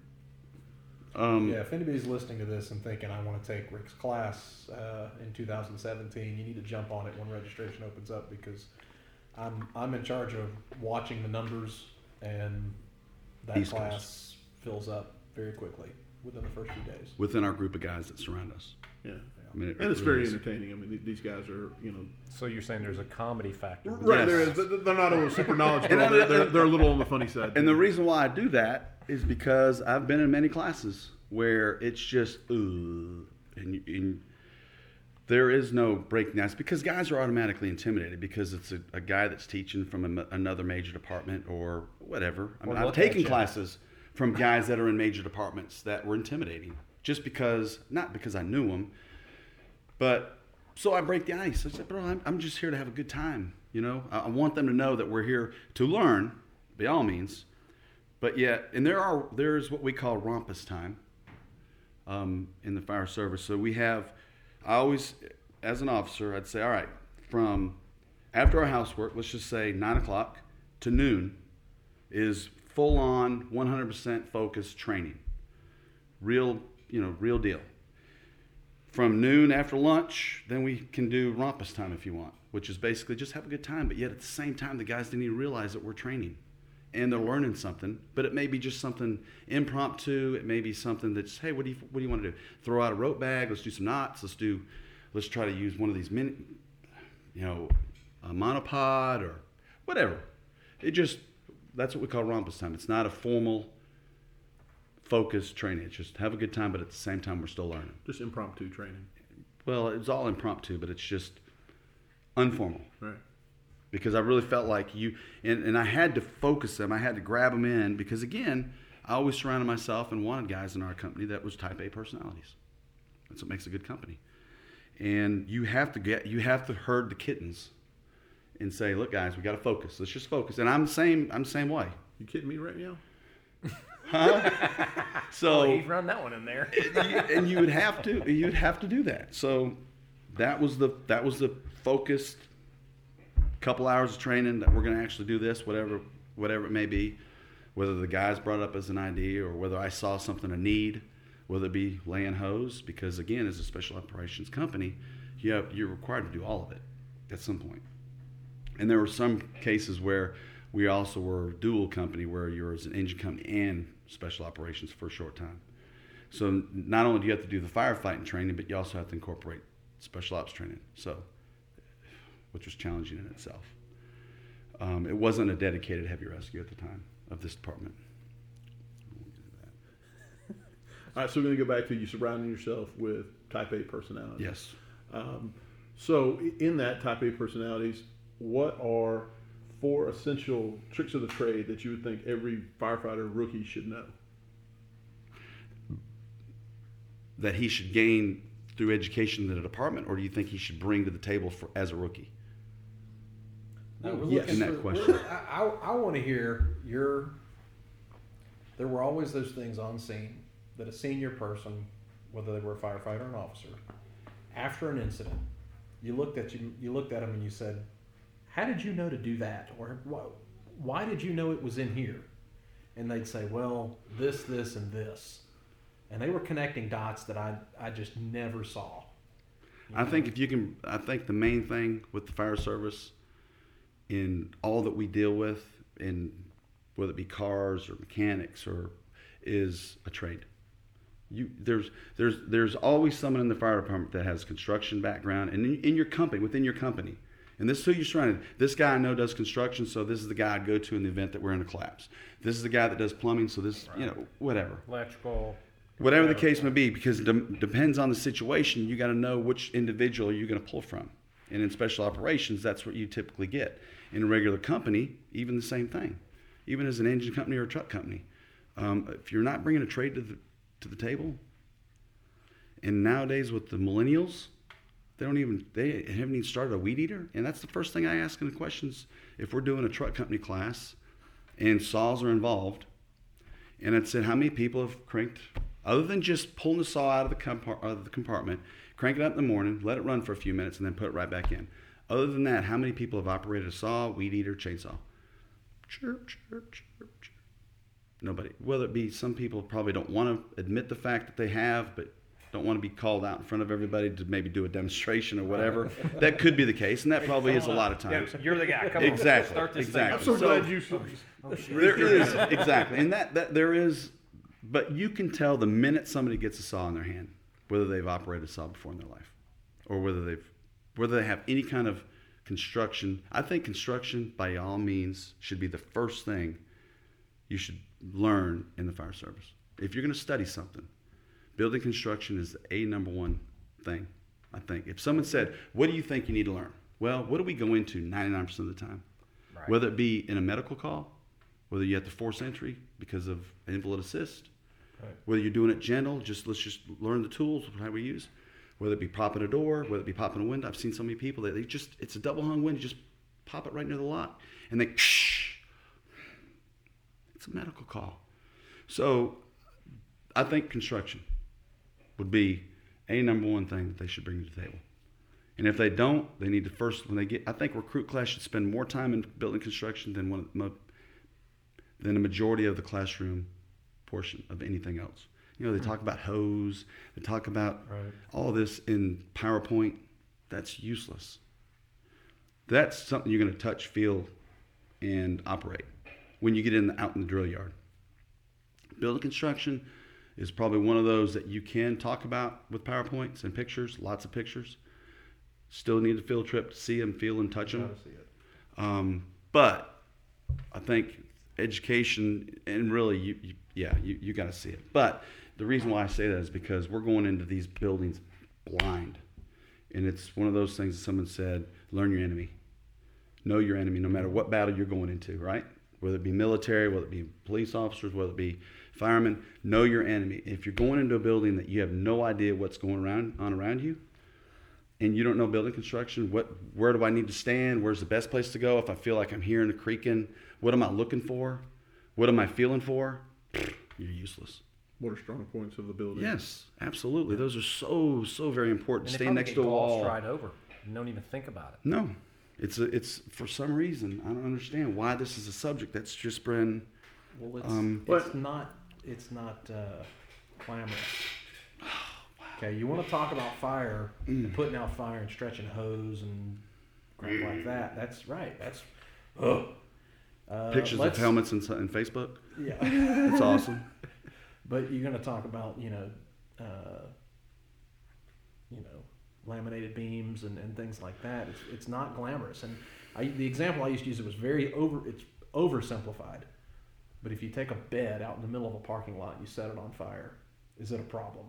Um, Yeah, if anybody's listening to this and thinking I want to take Rick's class uh, in 2017, you need to jump on it when registration opens up because I'm I'm in charge of watching the numbers and that East Coast. class fills up very quickly within the first few days. within our group of guys that surround us. Yeah. I mean, it And it's really very is. entertaining. I mean, these guys are, you know, So you're saying there's a comedy factor? right Yes. there is. They're not all super knowledgeable. And They're, they're, they're a little on the funny side. And the reason why I do that is because I've been in many classes where it's just, ooh, and, and there is no breaking ice because guys are automatically intimidated because it's a, a guy that's teaching from a, another major department or whatever. I mean, Or I've taken classes from guys that are in major departments that were intimidating just because, not because I knew them, but so I break the ice. I said, bro, I'm, I'm just here to have a good time. You know, I, I want them to know that we're here to learn, by all means. But yet, and there are there's what we call rompus time um, in the fire service. So we have, I always, as an officer, I'd say, all right, from after our housework, let's just say nine o'clock to noon, is full on 100% focused training. Real, you know, real deal from noon after lunch, then we can do rompus time if you want, which is basically just have a good time. But yet at the same time, the guys didn't even realize that we're training and they're learning something. But it may be just something impromptu. It may be something that's, hey, what do you what do you want to do? Throw out a rope bag. Let's do some knots. Let's do, let's try to use one of these mini, you know, a monopod or whatever. It just that's what we call rompus time. It's not a formal, focused training. It's just have a good time, but at the same time, we're still learning. Just impromptu training. Well, it's all impromptu, but it's just informal Right. because I really felt like you, and, and I had to focus them. I had to grab them in because, again, I always surrounded myself and wanted guys in our company that was type A personalities. That's what makes a good company. And you have to get, you have to herd the kittens and say, look, guys, we got to focus. Let's just focus. And I'm the same, I'm the same way. You kidding me right now? So, Oh, he's run that one in there. and you would have to you'd have to do that. So that was the that was the focused couple hours of training that we're going to actually do this, whatever whatever it may be, whether the guys brought it up as an idea or whether I saw something a need, whether it be laying hose, because again, as a special operations company, you have, you're required to do all of it at some point. And there were some cases where we also were a dual company where you're as an engine company and special operations for a short time. So not only do you have to do the firefighting training, but you also have to incorporate special ops training. So, which was challenging in itself. Um, it wasn't a dedicated heavy rescue at the time of this department. All right, so we're going to go back to you surrounding yourself with type A personalities. Yes. Um, so, in that type A personalities, what are four essential tricks of the trade that you would think every firefighter rookie should know? That he should gain through education in the department, or do you think he should bring to the table for as a rookie? No, we're Yes. looking In that for- question. I, I, I want to hear your. There were always those things on scene that a senior person, whether they were a firefighter or an officer, after an incident, you looked at you, you looked at them and you said, "How did you know to do that?" Or why, did you know it was in here? And they'd say, "Well, this, this, and this," and they were connecting dots that I, I just never saw. You I think if you can, I think the main thing with the fire service, in all that we deal with, in whether it be cars or mechanics or, is a trade. You there's there's there's always someone in the fire department that has construction background, and in, in your company, within your company, and this is who you're surrounded. This guy I know does construction, so this is the guy I'd go to in the event that we're in a collapse. This is the guy that does plumbing, so this you know whatever Electrical. whatever the case may be, because it dem- depends on the situation. You got to know which individual you're going to pull from. And in special operations, that's what you typically get. In a regular company, even the same thing. Even as an engine company or a truck company, um, if you're not bringing a trade to the to the table, and nowadays with the millennials, they don't even they haven't even started a weed eater, and that's the first thing I ask in the questions if we're doing a truck company class, and saws are involved and it said how many people have cranked, other than just pulling the saw out of the, out of the compartment, crank it up in the morning, let it run for a few minutes, and then put it right back in. Other than that, how many people have operated a saw, weed eater, chainsaw? Chirp, chirp, chirp, chirp. Nobody. Whether it be some people probably don't want to admit the fact that they have, but don't want to be called out in front of everybody to maybe do a demonstration or whatever. that could be the case, and that probably is a lot of times. You're the guy. Come Exactly, on. Start this exactly. I'm so, So- glad you. Oh, there is exactly, and that, that there is, but you can tell the minute somebody gets a saw in their hand whether they've operated a saw before in their life, or whether they've whether they have any kind of construction. I think construction, by all means, should be the first thing you should learn in the fire service. If you're going to study something, building construction is the a number one thing. I think if someone said, "What do you think you need to learn?" Well, what do we go into 99% of the time? Right. Whether it be in a medical call, whether you have to force entry because of an invalid assist, Right. whether you're doing it gentle, just let's just learn the tools how we use, whether it be popping a door, whether it be popping a window. I've seen so many people that they just it's a double hung window, You just pop it right near the lock, and they it's a medical call. So I think construction would be a number one thing that they should bring to the table. And if they don't, they need to first when they get. I think recruit class should spend more time in building construction than one of the than a majority of the classroom portion of anything else. You know, they talk about hose, they talk about Right. all this in PowerPoint. That's useless. That's something you're going to touch, feel, and operate when you get in the, out in the drill yard. Building construction is probably one of those that you can talk about with PowerPoints and pictures, lots of pictures. Still need a field trip to see them, feel, and touch them. Gotta see it. Um, but I think education and really, you, you yeah, you, you got to see it. But the reason why I say that is because we're going into these buildings blind, and it's one of those things that someone said: learn your enemy, know your enemy, no matter what battle you're going into. Right? Whether it be military, whether it be police officers, whether it be firemen, know your enemy. If you're going into a building that you have no idea what's going around on around you, and you don't know building construction, what where do I need to stand? Where's the best place to go if I feel like I'm hearing a creaking? What am I looking for? What am I feeling for? You're useless. What are strong points of the building? Yes, absolutely. Those are so so very important. And Stay probably next get to a wall. right over. and don't even think about it. No, it's a, it's for some reason I don't understand why this is a subject that's just been. Well, it's, Um, it's But- not it's not uh, glamorous. Okay, you want to talk about fire, and putting out fire and stretching hose and crap like that. That's right. That's ugh. Uh, Pictures of helmets and in Facebook. Yeah, It's awesome. but you're going to talk about you know, uh, you know, laminated beams and, and things like that. It's it's not glamorous. And I, the example I used to use it was very over. It's oversimplified. But if you take a bed out in the middle of a parking lot and you set it on fire, is it a problem?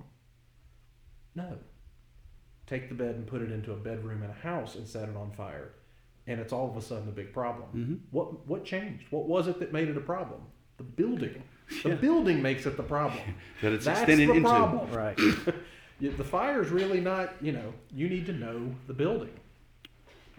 No. Take the bed and put it into a bedroom in a house and set it on fire, and it's all of a sudden a big problem. Mhm. What what changed? What was it that made it a problem? The building. The Yeah. building makes it the problem. That it's That's extended the into. problem, right? You- the fire's really not. You know, you need to know the building.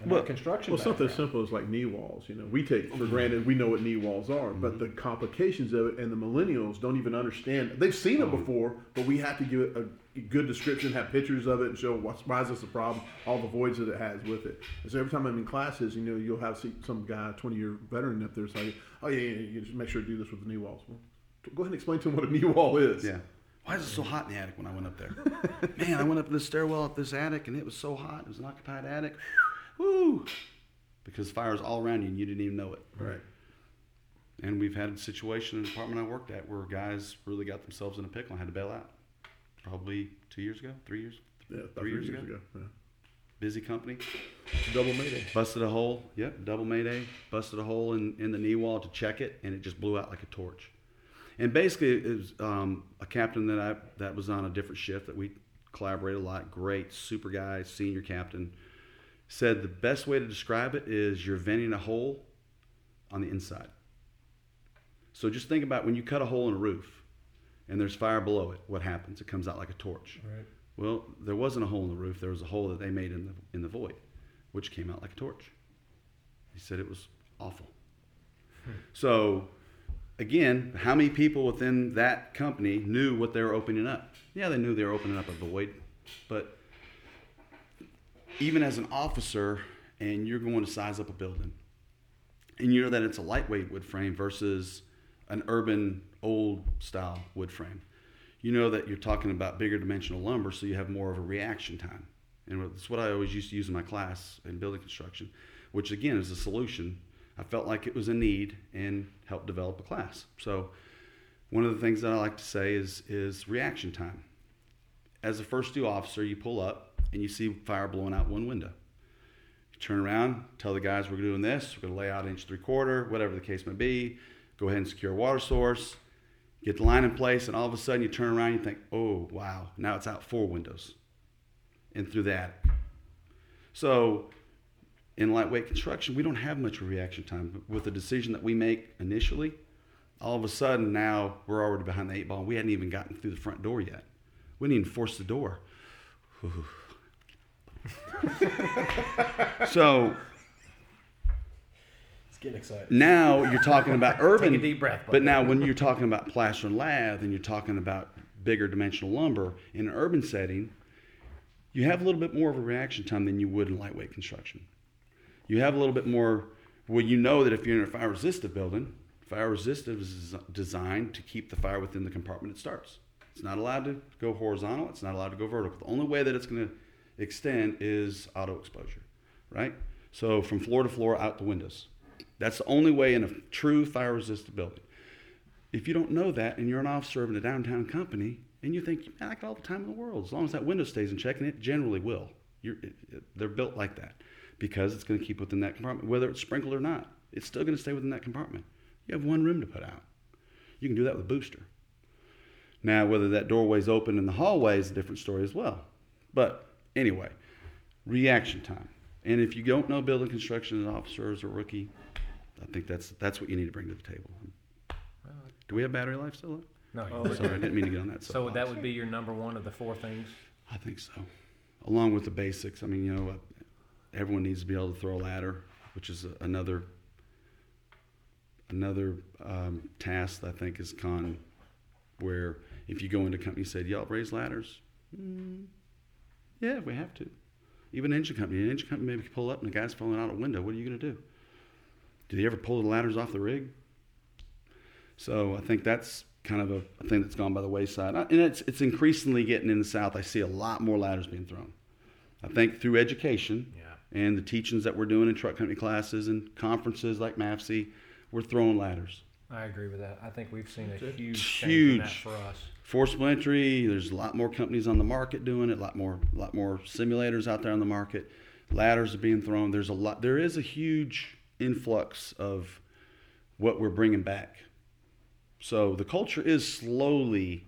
And Well- construction. Well, something as simple as like knee walls. You know, we take for granted we know what knee walls are, but mm-hmm. the complications of it and the millennials don't even understand. They've seen it mm-hmm. before, but we have to give it a good description, have pictures of it, and show what's, why is this a problem, all the voids that it has with it. And so every time I'm in classes, you know, you'll have see some guy, 20 year veteran up there, say, "Oh yeah, yeah, yeah, you just make sure to do this with the knee walls." Well, go ahead and explain to him what a knee wall is. Yeah. Why is it so hot in the attic when I went up there? Man, I went up this stairwell up this attic and it was so hot. It was an occupied attic. Woo! Because fire's all around you and you didn't even know it. Right. And we've had a situation in the department I worked at where guys really got themselves in a pickle and had to bail out. Probably two years ago, three years. Yeah, Three years ago? Yeah. Busy company. Double mayday. Busted a hole. Yep, double mayday. Busted a hole in, in the knee wall to check it, and it just blew out like a torch. And basically, it was um, a captain that I that was on a different shift that we collaborated a lot. Great, super guy, senior captain. Said the best way to describe it is you're venting a hole on the inside. So just think about when you cut a hole in a roof, and there's fire below it. What happens? It comes out like a torch. Right. Well, there wasn't a hole in the roof. There was a hole that they made in the in the void, which came out like a torch. He said it was awful. Hmm. So, again, how many people within that company knew what they were opening up? Yeah, they knew they were opening up a void, but even as an officer, and you're going to size up a building, and you know that it's a lightweight wood frame versus an urban old style wood frame you know that you're talking about bigger dimensional lumber, so you have more of a reaction time. And that's what I always used to use in my class in building construction, which again is a solution. I felt like it was a need and helped develop a class. So one of the things that I like to say is is reaction time. As a first due officer, you pull up and you see fire blowing out one window. You turn around, tell the guys we're doing this, we're gonna lay out inch three quarter, whatever the case may be, go ahead and secure a water source, get the line in place, and all of a sudden you turn around and you think, oh wow, now it's out four windows and through the attic. So in lightweight construction, we don't have much reaction time. But with the decision that we make initially, all of a sudden now we're already behind the eight ball. We hadn't even gotten through the front door yet. We didn't even force the door. so It's getting excited. now you're talking about urban. Take a deep breath, But now when you're talking about plaster and lath and you're talking about bigger dimensional lumber in an urban setting, you have a little bit more of a reaction time than you would in lightweight construction. You have a little bit more. Well, you know that if you're in a fire resistant building, fire resistant is designed to keep the fire within the compartment it starts. It's not allowed to go horizontal. It's not allowed to go vertical. The only way that it's going to extend is auto exposure, right? So from floor to floor, out the windows. That's the only way in a true fire resistant building. If you don't know that and you're an officer in a downtown company and you think, man, I got all the time in the world, as long as that window stays in check, and it generally will. It, it- they're built like that because it's going to keep within that compartment, whether it's sprinkled or not. It's still going to stay within that compartment. You have one room to put out. You can do that with a booster. Now, whether that doorway's open in the hallway is a different story as well. But anyway, reaction time. And if you don't know building construction as an officer as a rookie, I think that's that's what you need to bring to the table. Do we have battery life still? up? No, Oh, Sorry, I didn't mean to get on that. so that would be your number one of the four things. I think so. Along with the basics. I mean, you know, uh, everyone needs to be able to throw a ladder, which is another another um, task that I think is con where if you go into a company and said, y'all raise ladders? Mm, yeah, we have to. Even an engine company. An engine company maybe pull up and the guy's falling out a window. What are you going to do? Did they ever pull the ladders off the rig? So I think that's kind of a, a thing that's gone by the wayside. And it's, it's increasingly getting in the South. I see a lot more ladders being thrown. I think through education Yeah. and the teachings that we're doing in truck company classes and conferences like MAFC, we're throwing ladders. I agree with that. I think we've seen a huge change in that huge. for us. Forcible entry, there's a lot more companies on the market doing it, a lot more, a lot more simulators out there on the market. Ladders are being thrown. There's a lot, there is a huge influx of what we're bringing back. So the culture is slowly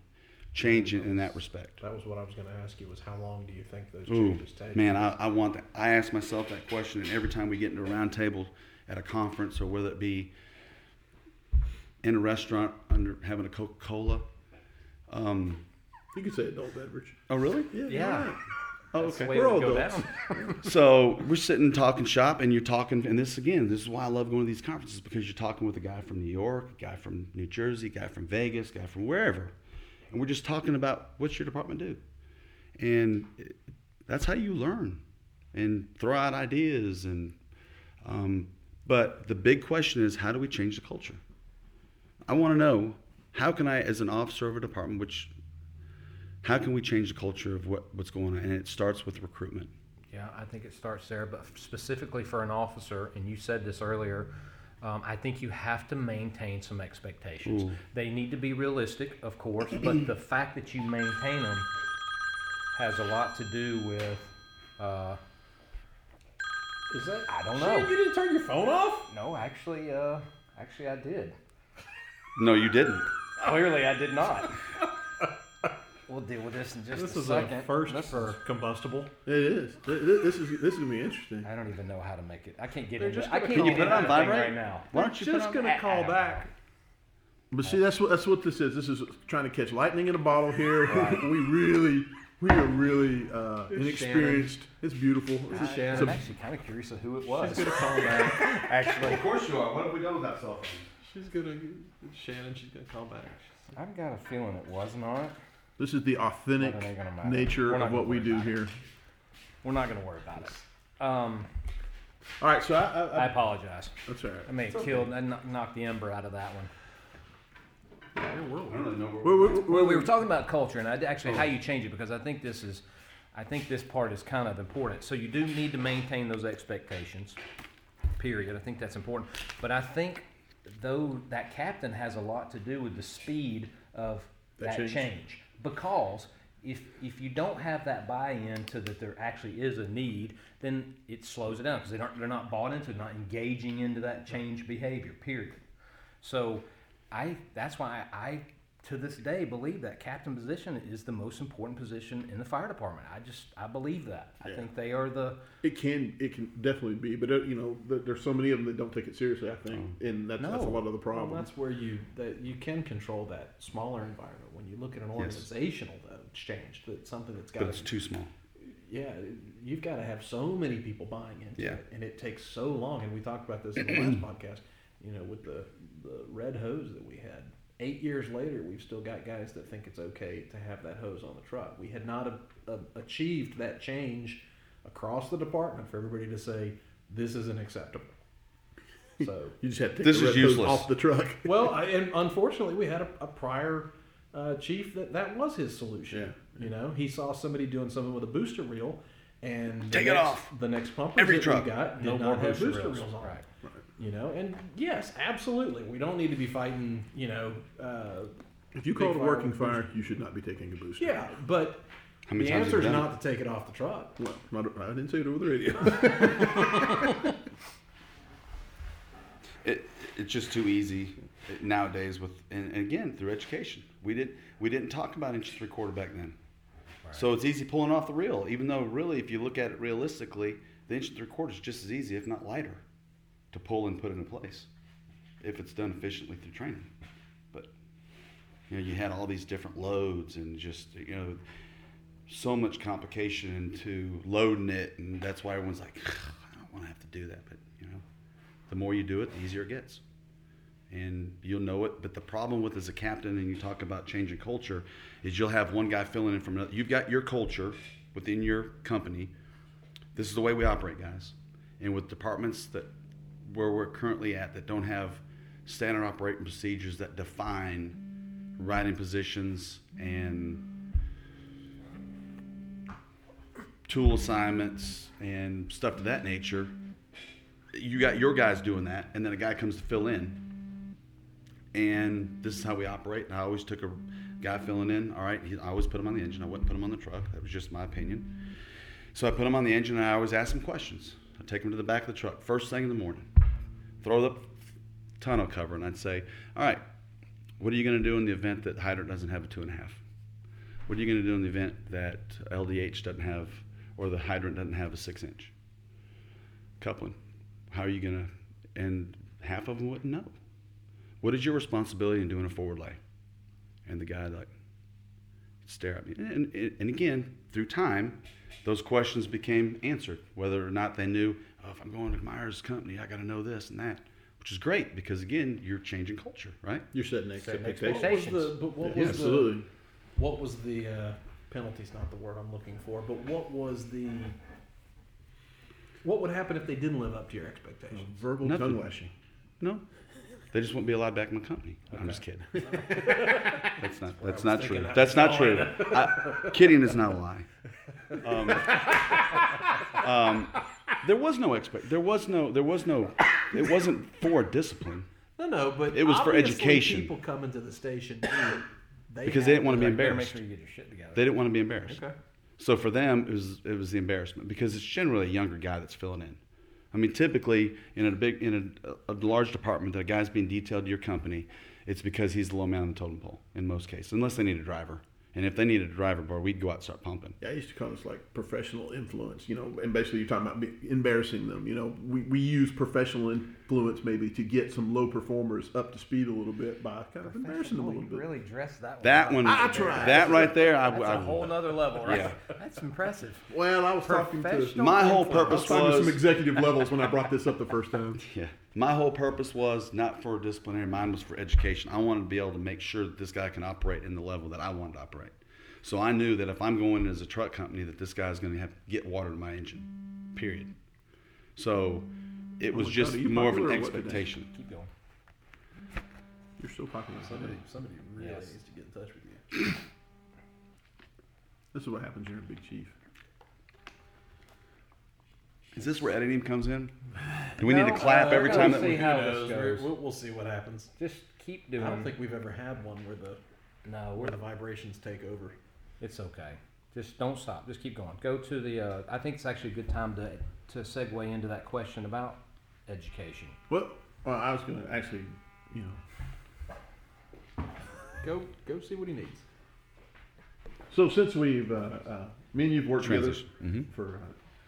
changing in that respect. That was what I was going to ask you. Was how long do you think those Ooh, changes take? man, I, I want that. I ask myself that question, and every time we get into a round table at a conference, or whether it be in a restaurant under having a Coca Cola. Um, You could say adult beverage. oh, really? Yeah. Yeah. right. Oh, okay. We're all adults. So we're sitting talking shop, and you're talking, and this again, this is why I love going to these conferences because you're talking with a guy from New York, a guy from New Jersey, a guy from Vegas, a guy from wherever, and we're just talking about what's your department do, and it- that's how you learn and throw out ideas and. Um, but the big question is, how do we change the culture? I want to know how can I, as an officer of a department, which how can we change the culture of what, what's going on? And it starts with recruitment. Yeah, I think it starts there, but specifically for an officer, and you said this earlier, um, I think you have to maintain some expectations. Ooh. They need to be realistic, of course, but the fact that you maintain them has a lot to do with. Uh, Is that? I don't Shit, know. You didn't turn your phone off? no, actually, uh, actually, I did. No, you didn't. Clearly, I did not. we'll deal with this in just This a is second. a first This for is- combustible. It is. Th- th- This is this is gonna be interesting. I don't even know how to make it. I can't get They're into just it. I gonna can't call Can you put into it on the thing vibrate? right now. Why don't you just put it on? gonna I- call I don't back. know. But see, that's what that's what this is. This is trying to catch lightning in a bottle here. we really, we are really uh, inexperienced. It's beautiful. It's I, a- Shannon. it's I'm actually kind of curious of who it was. She's gonna call back. actually, Of course you are. What have we done with that cell phone? She's gonna Shannon. She's gonna call back. I've got a feeling it was not. this is the authentic But it ain't gonna matter. nature We're not of gonna what we worry do about it. here. We're not going to worry about it. Um, All right, so I, I, I I apologize. that's all right. I may have killed and kno- knocked the ember out of that one. We? I don't know where Wait, wait, wait, Well, we were talking about culture, and I, actually how you change it because I think this is, I think this part is kind of important. So you do need to maintain those expectations. Period. I think that's important. But I think though that captain has a lot to do with the speed of That that, change. change. because if if you don't have that buy-in to that there actually is a need, then it slows it down because they aren't they're not bought into, not engaging into that change behavior. Period. So I that's why I, to this day believe that captain position is the most important position in the fire department. I just I believe that. I think they are the It can it can definitely be, but uh, you know, there's so many of them that don't take it seriously. I think, and that's, that's a lot of the problem. Well, that's where you that you can control that smaller environment. When you look at an Yes. organizational uh, change, that's something that's got But it's too small. yeah, you've got to have so many people buying into Yeah. it, and it takes so long. And we talked about this in the last podcast. You know, with the the red hose that we had. Eight years later, we've still got guys that think it's okay to have that hose on the truck. We had not a, a, achieved that change across the department for everybody to say this isn't acceptable. So you just had to take This the is hose useless. off the truck. well, I, and unfortunately, we had a, a prior uh, chief that that was his solution. Yeah. You know, he saw somebody doing something with a booster reel, and the Take it off. The next pump Every that truck. we got did No not more have booster booster reels. reels on. Right. You know, and yes, absolutely, we don't need to be fighting. You know, uh, If you call it a working fire, you should not be taking a booster. yeah, but How many the answer is you done not to take it off the truck. Well, not, I didn't say it over the radio. It, it's just too easy nowadays with, and, and again through education. We didn't we didn't talk about inch three quarter back then, so it's easy pulling off the reel. Even though really, if you look at it realistically, the inch and three quarter is just as easy, if not lighter, to pull and put into place, if it's done efficiently through training. But you know, you had all these different loads and just you know, so much complication into loading it, and that's why everyone's like, I don't want to have to do that, but you know the more you do it, the easier it gets. And you'll know it. But the problem with as a captain, and you talk about changing culture, is you'll have one guy filling in from another. You've got your culture within your company. This is the way we operate, guys. And with departments that where we're currently at that don't have standard operating procedures that define riding positions and tool assignments and stuff to that nature, you got your guys doing that, and then a guy comes to fill in. And this is how we operate. And I always took a guy filling in. All right, I always put him on the engine. I wouldn't put him on the truck. That was just my opinion. So I put him on the engine, and I always ask him questions. I take them to the back of the truck first thing in the morning, throw the tonneau cover, and I'd say, "All right, what are you going to do in the event that hydrant doesn't have a two and a half? What are you going to do in the event that LDH doesn't have, or the hydrant doesn't have a six inch coupling? How are you going to? And half of them wouldn't know. What is your responsibility in doing a forward lay? And the guy like stare at me. And, and, and again, through time, those questions became answered. Whether or not they knew, oh, if I'm going to Myers Company, I got to know this and that, which is great because again, you're changing culture, right? You're setting Setting expectations. What was the, but what Yeah, was absolutely. the what was the uh, penalty's not the word I'm looking for, but what was the what would happen if they didn't live up to your expectations? Verbal Nothing. tongue lashing. No, they just won't be allowed back in the company. I'm just kidding. that's not. That's was not true. That's not true. I, kidding is not a lie. Um, um, there was no expect. There was no. There was no. It wasn't for discipline No, no, but It was for education. People coming to the station they because they didn't want to be the- make embarrassed. sure you get your shit together. They didn't want to be embarrassed. Okay. So for them, it was it was the embarrassment because it's generally a younger guy that's filling in. I mean, typically in a big in a, a large department, that a guy's being detailed to your company, it's because he's the low man on the totem pole in most cases, unless they need a driver. And if they needed a driver, boy, we'd go out and start pumping. Yeah, I used to call this like professional influence, you know, and basically you're talking about embarrassing them. You know, we, we use professional influence maybe to get some low performers up to speed a little bit by kind of embarrassing them a little you bit. really dressed that one. That up. one, I tried. that right there, I, That's I a whole nother level, right? Yeah. That's impressive. Well, I was talking to My whole influence. I was purpose to some was executive levels when I brought this up the first time. Yeah. My whole purpose was not for disciplinary, mine was for education. I wanted to be able to make sure that this guy can operate in the level that I wanted to operate. So I knew that if I'm going as a truck company, that this guy's going to have to get water to my engine, period. So it was my just God, are you more of an popular or what today? expectation. Keep going. You're so popular. Somebody, somebody really Yes. needs to get in touch with you. This is what happens. You're a big chief. Is this where editing comes in? Do we need No, to clap uh, every time that see we? how Who this knows? We're- goes. We'll, we'll see what happens. Just keep doing I doing. don't think we've ever had one where the no, where we're, the vibrations take over. it's okay. Just don't stop. Just keep going. Go to the. Uh, I think it's actually a good time to to segue into that question about education. Well, well, I was going to actually, you know, Go go see what he needs. so since we've, uh, uh, me and you've worked together Transition. Mhm. for,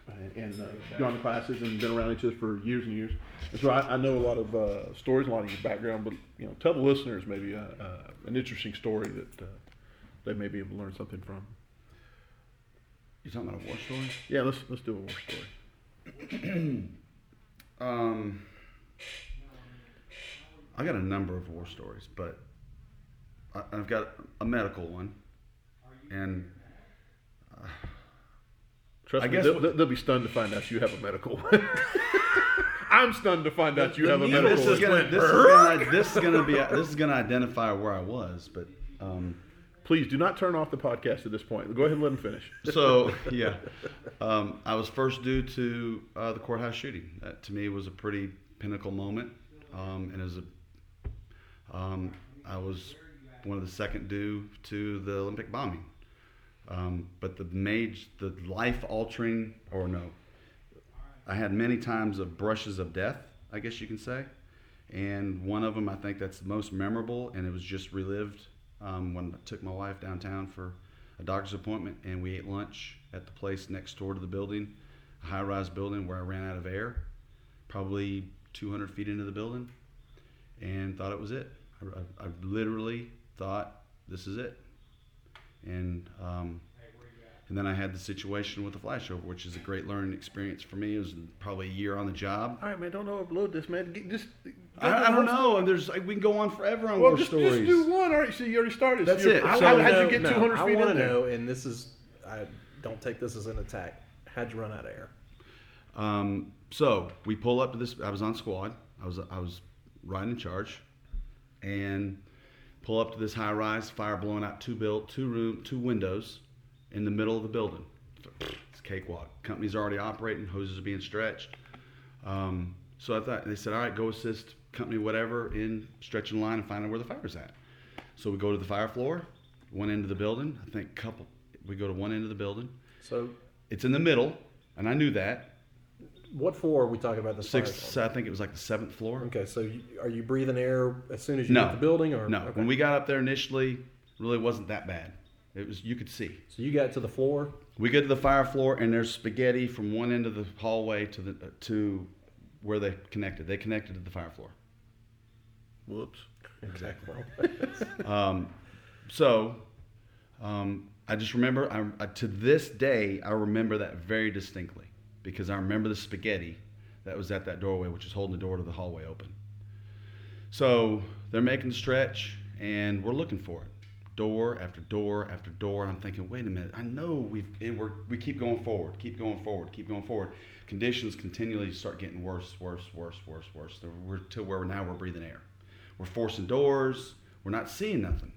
uh, and uh, gone to classes and been around each other for years and years, and so I, I know a lot of uh, stories, a lot of your background. But you know, tell the listeners maybe uh, uh, an interesting story that uh, they may be able to learn something from. You talking about a war story? Yeah, let's let's do a war story. Um, I got a number of war stories, but I, I've got a medical one, and Trust I me, guess they'll, they'll be stunned to find out you have a medical. One. I'm stunned to find out you have a this medical. is gonna this is gonna this is gonna be this is gonna identify where I was, but um, Please do not turn off the podcast at this point. Go ahead and let him finish. so yeah, um, I was first due to uh, the courthouse shooting. That to me was a pretty pinnacle moment, um, and as a um, I was one of the second due to the Olympic bombing. Um, but the mage, the life altering, or no, I had many times of brushes of death, I guess you can say. And one of them, I think that's the most memorable, and it was just relived um, when I took my wife downtown for a doctor's appointment, and we ate lunch at the place next door to the building, a high rise building where I ran out of air, probably 200 feet into the building, and thought it was it. I, I, I literally thought, this is it. And um, and then I had the situation with the flashover, which is a great learning experience for me. It was probably a year on the job. All right, man. Don't overload this, man. Get- Just. I, I don't know. And there's like, we can go on forever on Well, war just, stories. just do one. All right. So you already started. That's So it. How, So- how, wanna how'd you get no, 200 I feet wanna know, and this is I don't take this as an attack. How'd you run out of air? Um, so we pull up to this. I was on squad. I was I was riding in charge, and pull up to this high rise. Fire blowing out two built two room two windows in the middle of the building. It's cakewalk. Company's already operating. Hoses are being stretched. Um, so I thought they said, all right, go assist company whatever in stretching line and finding where the fire's at. So we go to the fire floor, one end of the building. I think couple. We go to one end of the building. So, It's in the middle, and I knew that. what floor are we talking about? The Sixth, I think it was like the seventh floor. Okay, so you, are you breathing air as soon as you No. hit the building, or No, Okay. when we got up there initially, really wasn't that bad. It was you could see. so you got to the floor. We get to the fire floor and there's spaghetti from one end of the hallway to the to where they connected. They connected to the fire floor. Whoops. Exactly. Um, so um, I just remember I, I, to this day I remember that very distinctly because I remember the spaghetti that was at that doorway, which is holding the door to the hallway open. So they're making the stretch and we're looking for it. Door after door after door. And I'm thinking, wait a minute, I know we've, and we're, we keep going forward, keep going forward, keep going forward. Conditions continually start getting worse, worse, worse, worse, worse. We're to where now we're breathing air. We're forcing doors. We're not seeing nothing.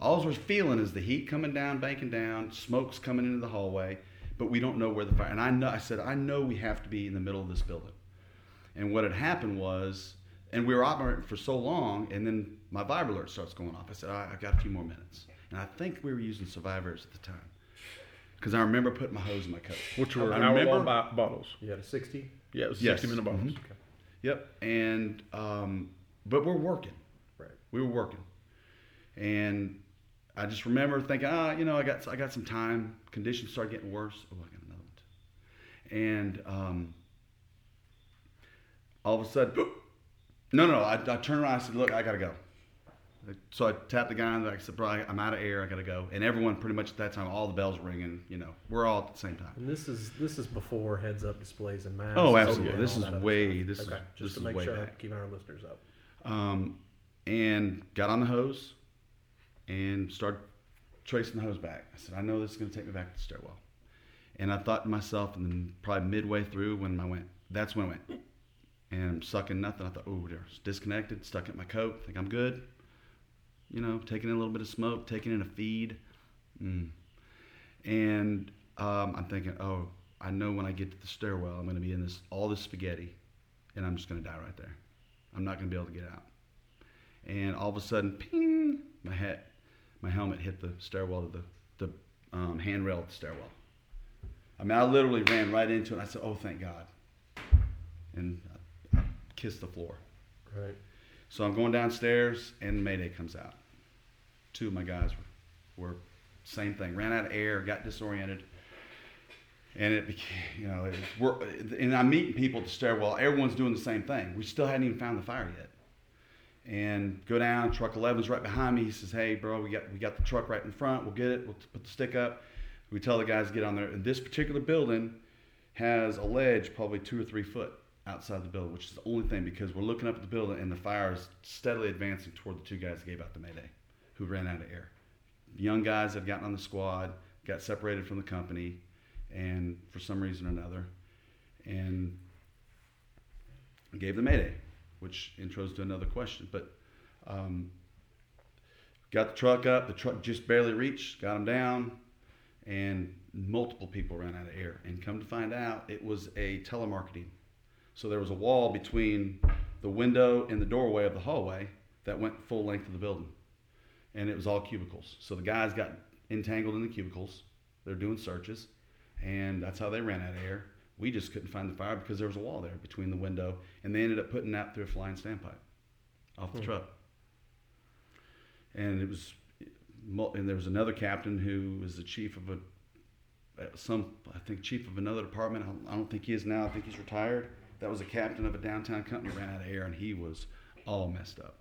All we're feeling is the heat coming down, banking down, smoke's coming into the hallway, but we don't know where the fire. And I know, I said, I know we have to be in the middle of this building. And what had happened was, and we were operating for so long, and then my Vibralert starts going off. I said, I, I got a few more minutes. And I think we were using Survivairs at the time. Because I remember putting my hose in my coat. Which were I hour remember- long bo- bottles. You had a sixty. Yeah, it was Yes. 60 minute bottles. Mhm. Yep. And, um, but we're working. Right. We were working. And I just remember thinking, ah, you know, I got I got some time. Conditions start getting worse. Oh, I got another one. And um, all of a sudden, no, no, no. I, I turned around. I said, look, I gotta go. So I tapped the guy and I said, bro, I'm out of air. I gotta go. And everyone, pretty much at that time, all the bells ringing. You know, we're all at the same time. And this is this is before heads up displays and masks. Oh, absolutely. This is way- this is- okay. Just this to is make sure back. keeping our listeners up. um, and got on the hose and started tracing the hose back. I said, I know this is going to take me back to the stairwell. And I thought to myself, and then probably midway through when I went, that's when I went, and I'm sucking nothing. I thought, oh, there's disconnected, stuck in my coat, think I'm good. You know, taking in a little bit of smoke, taking in a feed. Mm. And um, I'm thinking, oh, I know when I get to the stairwell, I'm going to be in this all this spaghetti, and I'm just going to die right there. I'm not going to be able to get out. And all of a sudden, ping, my head, my helmet hit the stairwell to the, the um, handrail of the stairwell. I mean, I literally ran right into it. And I said, "Oh, thank God," and I, I kissed the floor. Right. So I'm going downstairs, and Mayday comes out. Two of my guys were, same thing. Ran out of air, got disoriented, and it became, you know, it we're, and I'm meeting people at the stairwell. Everyone's doing the same thing. We still hadn't even found the fire yet. And go down. Truck 11's right behind me. He says, "Hey, bro, we got we got the truck right in front. We'll get it. We'll put the stick up." We tell the guys to get on there. And this particular building has a ledge probably two or three foot outside the building, which is the only thing because we're looking up at the building and the fire is steadily advancing toward the two guys that gave out the mayday, who ran out of air. Young guys had gotten on the squad, got separated from the company, and for some reason or another, and gave the mayday, which intros to another question. But um, got the truck up. The truck just barely reached. Got them down, and multiple people ran out of air. And come to find out, it was a telemarketing. So there was a wall between the window and the doorway of the hallway that went full length of the building, and it was all cubicles. So the guys got entangled in the cubicles. They're doing searches, and that's how they ran out of air. We just couldn't find the fire because there was a wall there between the window, and they ended up putting that through a flying standpipe off the Hmm. truck. And it was, and there was another captain who was the chief of a, uh, some I think chief of another department. I don't think he is now. I think he's retired. That was a captain of a downtown company. Ran out of air, and he was all messed up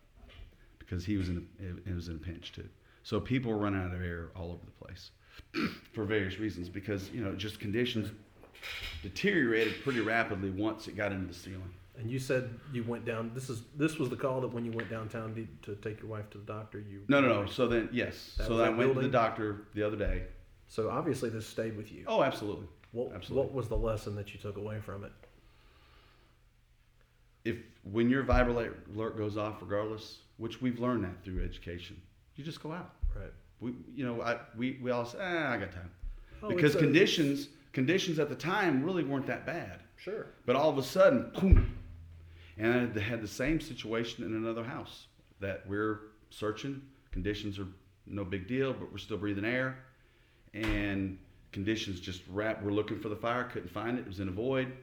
because he was in a, it, was in a pinch too. So people were running out of air all over the place for various reasons because you know just conditions deteriorated pretty rapidly once it got into the ceiling. And you said you went down. This is this was the call that when you went downtown to, to take your wife to the doctor. You No, no, no. So then, yes. That so then I went to the doctor the other day. So obviously this stayed with you. Oh, absolutely. what, absolutely. what was the lesson that you took away from it? If when your vibrate alert goes off, regardless, which we've learned that through education, you just go out. Right. We, you know, I, we, we all say, ah, I got time. Oh, because conditions, conditions at the time really weren't that bad. Sure. But all of a sudden, boom. And I had the same situation in another house that we're searching. Conditions are no big deal, but we're still breathing air. And conditions just wrap. We're looking for the fire, couldn't find it. It was in a void.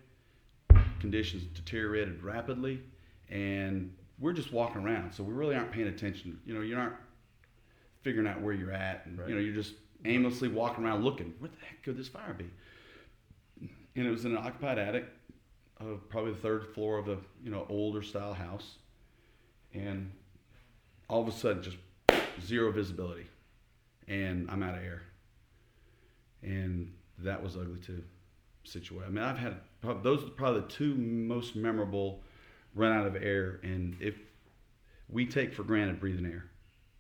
Conditions deteriorated rapidly, and we're just walking around. So we really aren't paying attention. You know, you aren't figuring out where you're at, and Right. you know, you're just aimlessly walking around looking. Where the heck could this fire be? And it was in an occupied attic of probably the third floor of a you know older style house, and all of a sudden just zero visibility, and I'm out of air, and that was ugly too. Situation. I mean, I've had probably, those are probably the two most memorable run out of air, and if we take for granted breathing air,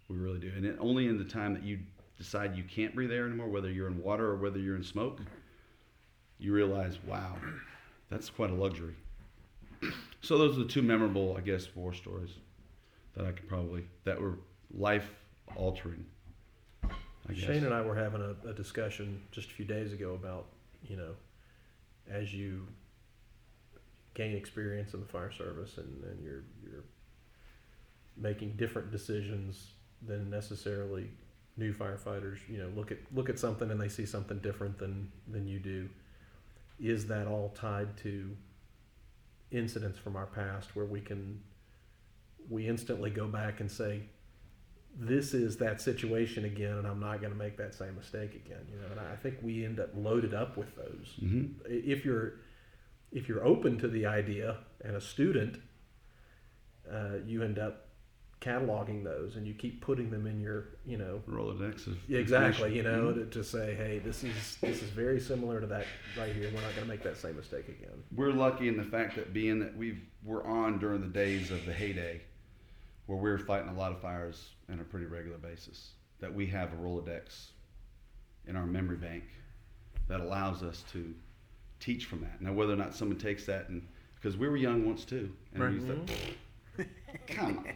we really do, and it, only in the time that you decide you can't breathe air anymore, whether you're in water or whether you're in smoke, you realize, wow, that's quite a luxury. So those are the two memorable, I guess, war stories that I could probably that were life altering. Shane and I were having a, a discussion just a few days ago about, you know, as you gain experience in the fire service and, and you're you're making different decisions than necessarily new firefighters, you know, look at look at something and they see something different than than you do. Is that all tied to incidents from our past where we can we instantly go back and say, this is that situation again, and I'm not going to make that same mistake again. You know, and I think we end up loaded up with those. Mhm. If you're if you're open to the idea and a student, uh, you end up cataloging those and you keep putting them in your you know Rolodex exactly you know Mhm. to, to say hey this is this is very similar to that right here. We're not going to make that same mistake again. We're lucky in the fact that being that we were on during the days of the heyday, where we were fighting a lot of fires on a pretty regular basis, that we have a Rolodex in our memory bank that allows us to teach from that. Now, whether or not someone takes that and because we were young once too, and we used to, come on.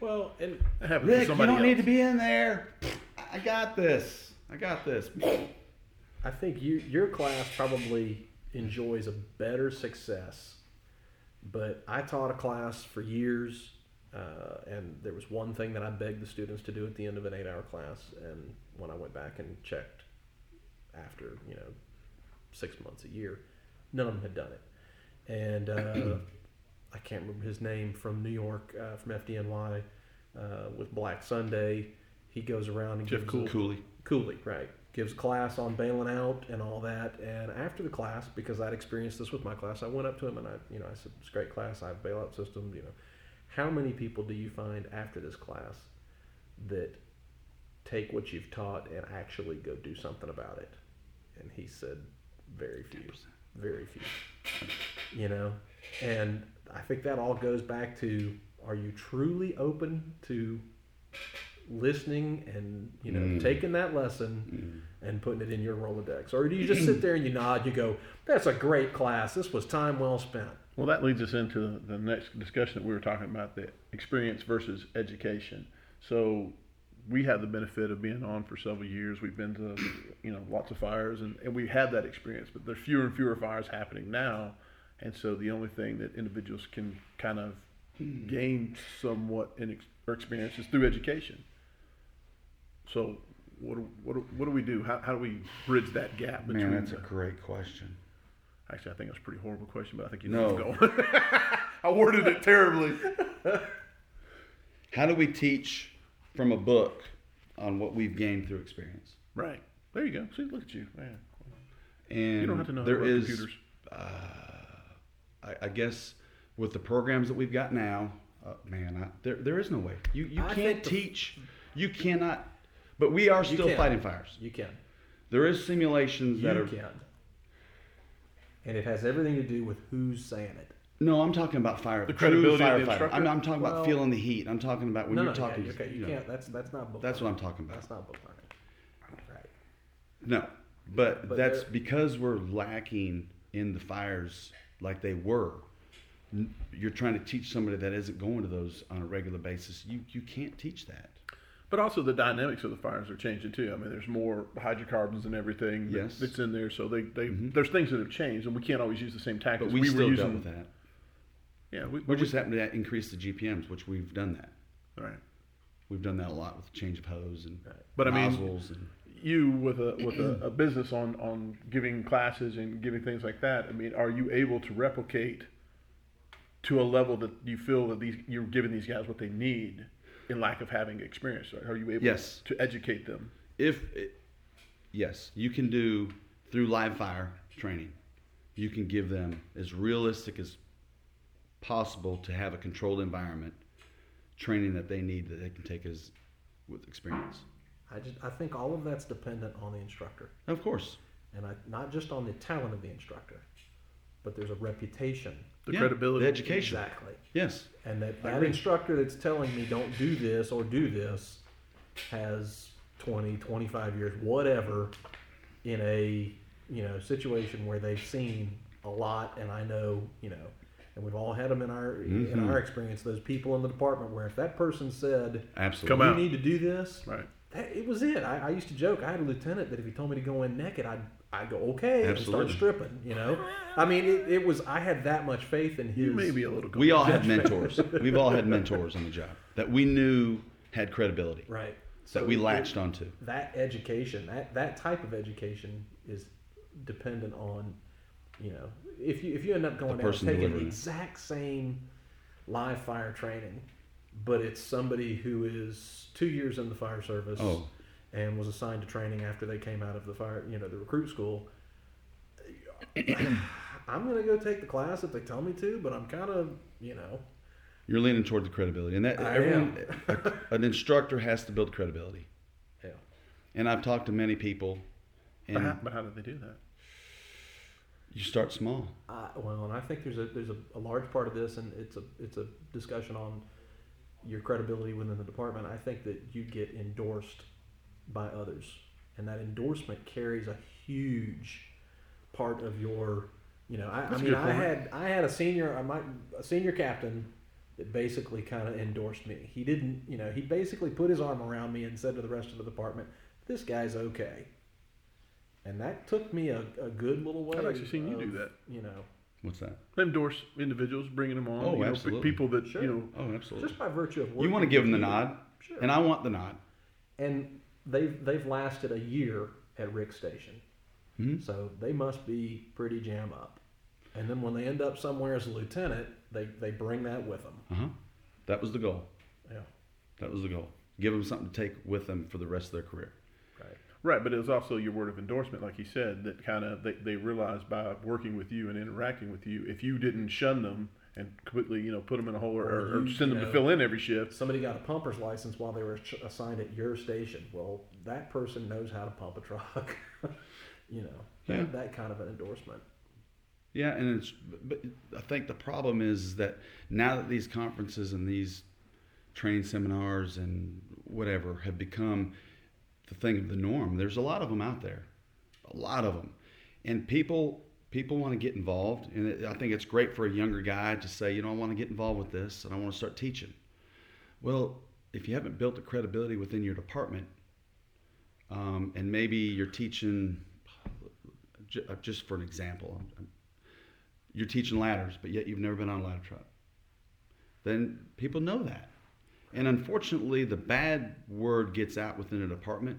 Well, and That happens to Rick, you somebody don't need to be in there. I got this. I got this. I think you, your class probably enjoys a better success. But I taught a class for years, uh, and there was one thing that I begged the students to do at the end of an eight-hour class. And when I went back and checked after, you know, six months, a year, none of them had done it. And uh, I can't remember his name from New York, uh, from FDNY, uh, with Black Sunday. He goes around and Jeff gives Cool. Cooley. Cooley, right. Gives class on bailing out and all that. And after the class, because I'd experienced this with my class, I went up to him and I, you know, I said, "It's a great class. I have a bailout system. You know, how many people do you find after this class that take what you've taught and actually go do something about it?" And he said, "Very few, very few." You know, and I think that all goes back to: Are you truly open to listening and you know Mm. taking that lesson and putting it in your Rolodex, or do you just sit there and you nod, you go, "That's a great class. This was time well spent." Well, that leads us into the next discussion that we were talking about the experience versus education. So we had the benefit of being on for several years. We've been to, you know, lots of fires and, and we had that experience, but there's fewer and fewer fires happening now. And so the only thing that individuals can kind of hmm. gain somewhat in ex- or experience is through education. So what, do- what, do- what do we do? How, how do we bridge that gap between Man, that's a great question. Actually, I think that's a pretty horrible question, but I think you No. know where I'm going. I worded it terribly. How do we teach from a book on what we've gained through experience? Right. There you go. See, look at you. Man. And You don't have to know there about is, computers. I, I guess, with the programs that we've got now, uh, man, I, there there is no way. You you I can't think the- teach. You cannot. But we are still can. fighting fires. You can, There is simulations you that are. You can, and it has everything to do with who's saying it. No, I'm talking about fire. The credibility of the firefighter. instructor? I'm, I'm talking Well- about feeling the heat. I'm talking about when no, you're no, talking. yeah, okay, you, know, can't. That's that's not book. That's what. I'm talking about. That's not book learning. Right. No, but, But that's there- because we're lacking in the fires like they were. N- You're trying to teach somebody that isn't going to those on a regular basis. You you can't teach that. But also the dynamics of the fires are changing too. I mean, there's more hydrocarbons and everything that- Yes. that's in there. So they, they Mhm. there's things that have changed, and we can't always use the same tactics But we, were still using. dealt with that. Yeah, we, We just happen to increase the GPMs, which we've done that. right. We've done that a lot with change of hose and But I mean, nozzles and you with a with a, a business on on giving classes and giving things like that. I mean, are you able to replicate to a level that you feel that these you're giving these guys what they need in lack of having experience? Are you able Yes. to educate them? if it, yes, you can do through live fire training. You can give them as realistic as possible to have a controlled environment training that they need that they can take as with experience. I just I think all of that's dependent on the instructor, Of course. and I, not just on the talent of the instructor, but there's a reputation. The Yeah, credibility. the education. Exactly. Yes. And that, that instructor that's telling me don't do this or do this has 20, 25 years, whatever, in a you know situation where they've seen a lot, and I know you know, and we've all had them in our in Mhm. our experience. Those people in the department where if that person said Absolutely. Come you out. need to do this, Right. that, it was it. I, I used to joke. I had a lieutenant that if he told me to go in naked, I'd I'd go okay and start stripping. You know, I mean, it, it was. I had that much faith in his. You may be a little. We all had mentors. We've all had mentors on the job that we knew had credibility right. that we it- latched onto. that education, that that type of education is dependent on, you know, if you if you end up going The down and taking delivering it. exact same live fire training, but it's somebody who is two years in the fire service Oh. and was assigned to training after they came out of the fire, you know, the recruit school. I'm gonna go take the class if they tell me to, but I'm kind of, you know, You're leaning toward the credibility, and that I everyone, a, an instructor has to build credibility. yeah. And I've talked to many people, But how, but how did they do that? You start small. Uh, well, and I think there's a there's a, a large part of this, and it's a it's a discussion on your credibility within the department. I think that you get endorsed by others, and that endorsement carries a huge part of your. You know, I, I mean, I had I had a senior I might a senior captain that basically kind of endorsed me. He didn't, you know, he basically put his arm around me and said to the rest of the department, "This guy's okay." And that took me a, a good little way. I've actually seen you of, do that. You know, What's that? Endorse individuals, bringing them on. Oh, you know, absolutely. people that Sure. you know. Oh, absolutely. just by virtue of You want to give them the nod, Sure. and I want the nod. and they've they've lasted a year at Rick Station, Mhm. so they must be pretty jam up. And then when they end up somewhere as a lieutenant, they they bring that with them. Uh huh. That was the goal. Yeah, That was the goal. Give them something to take with them for the rest of their career. Right. Right, but it was also your word of endorsement, like you said, that kind of they, they realized by working with you and interacting with you, if you didn't shun them and completely, you know, put them in a hole or, Or or, or send them know, to fill in every shift. Somebody got a pumper's license while they were ch- assigned at your station. Well, that person knows how to pump a truck. you know, that, Yeah. that kind of an endorsement. Yeah, and it's. But I think the problem is that now that these conferences and these training seminars and whatever have become the thing of the norm, there's a lot of them out there, a lot of them, and people people want to get involved, and I think it's great for a younger guy to say, you know, I want to get involved with this, and I want to start teaching. Well, if you haven't built the credibility within your department, um, and maybe you're teaching, uh, just for an example, you're teaching ladders, but yet you've never been on a ladder truck. Then people know that. And unfortunately, the bad word gets out within a department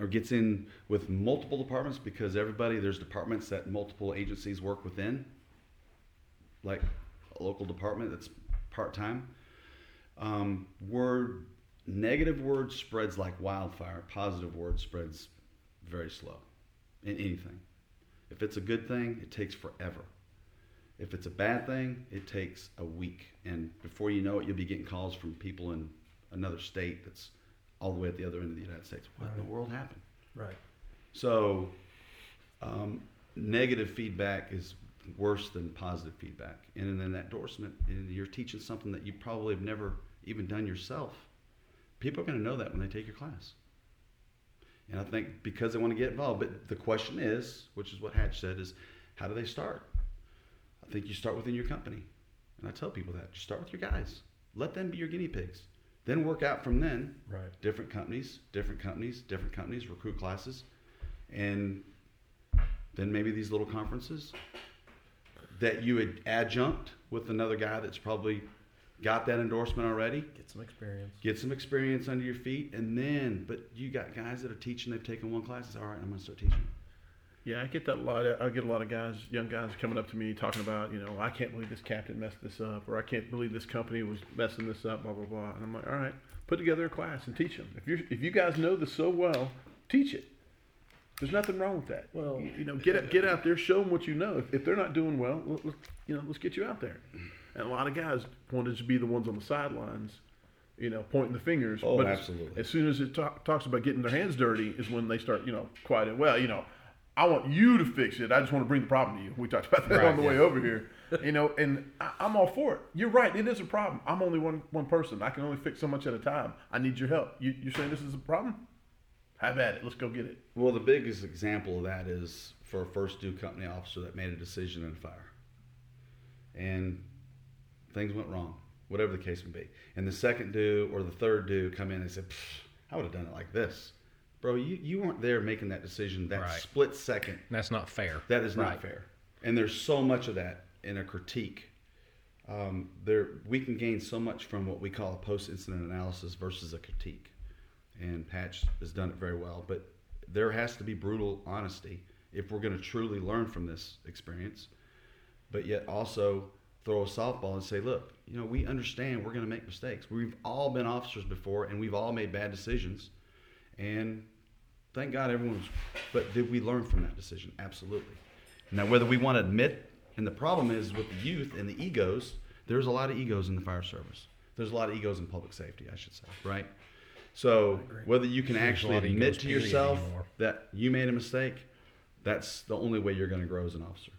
or gets in with multiple departments because everybody, there's departments that multiple agencies work within, like a local department that's part time. Um, word, negative word spreads like wildfire, positive word spreads very slow in anything. If it's a good thing, it takes forever. If it's a bad thing, it takes a week. And before you know it, you'll be getting calls from people in another state that's all the way at the other end of the United States. What in the world happened? Right. So, um, negative feedback is worse than positive feedback. And in an endorsement, and you're teaching something that you probably have never even done yourself, people are going to know that when they take your class. And I think because they want to get involved, but the question is, which is what Hatch said, is how do they start? I think you start within your company. And I tell people that. You start with your guys. Let them be your guinea pigs. Then work out from then Right. different companies, different companies, different companies, recruit classes, and then maybe these little conferences that you would adjunct with another guy that's probably got that endorsement already. Get some experience. Get some experience under your feet, and then, but you got guys that are teaching. They've taken one class. It's all right. I'm going to start teaching. Yeah, I get that a lot. I get a lot of guys, young guys, coming up to me talking about, you know, I can't believe this captain messed this up, or I can't believe this company was messing this up, blah blah blah. And I'm like, all right, put together a class and teach them. If you if you guys know this so well, teach it. There's nothing wrong with that. Well- you, know, get out- get out there, show them what you know. If, if they're not doing well, let, let- you know, let's get you out there. And a lot of guys wanted to be the ones on the sidelines, you know, pointing the fingers. Oh, but as- absolutely. As soon as it talk, talks about getting their hands dirty, is when they start, you know, quieting. Well, you know, I want you to fix it. I just want to bring the problem to you. We talked about that Right, on the way over here. You know, and I, I'm all for it. You're right. It is a problem. I'm only one one person. I can only fix so much at a time. I need your help. You you saying this is a problem? Have at it. Let's go get it. Well, the biggest example of that is for a first due company officer that made a decision in a fire. And things went wrong, whatever the case may be. And the second due or the third due come in and say, I would have done it like this. Bro, you, you weren't there making that decision that Right. split second. That's not fair. That is not Right. fair. And there's so much of that in a critique. Um, there, we can gain so much from what we call a post-incident analysis versus a critique. And Patch has done it very well. But there has to be brutal honesty if we're going to truly learn from this experience. But yet also throw a softball and say, look, you know, we understand we're going to make mistakes. We've all been officers before, and we've all made bad decisions. And thank God everyone's. But did we learn from that decision? Absolutely. Now, whether we want to admit, and the problem is with the youth and the egos, there's a lot of egos in the fire service. There's a lot of egos in public safety, I should say, right? So whether you can There's actually admit to yourself anymore. that you made a mistake, that's the only way you're going to grow as an officer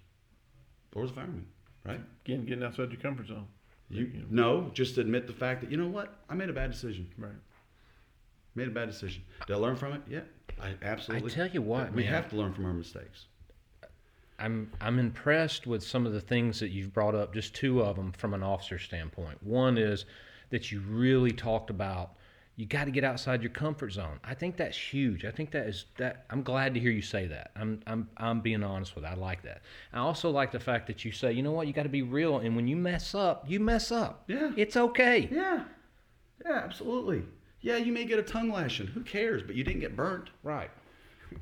or as a fireman, right? Again, getting outside your comfort zone. You no, just admit the fact that you know what I made a bad decision. Right. Made a bad decision. Did I learn from it? Yeah, I absolutely. I tell you what, we man. have to learn from our mistakes. I'm I'm impressed with some of the things that you've brought up. Just two of them from an officer standpoint. One is that you really talked about you got to get outside your comfort zone. I think that's huge. I think that is that. I'm glad to hear you say that. I'm I'm I'm being honest with. It. I like that. I also like the fact that you say, you know what, you got to be real, and when you mess up, you mess up. Yeah. it's okay. Yeah, yeah, absolutely. Yeah, you may get a tongue lashing. Who cares? But you didn't get burnt. Right.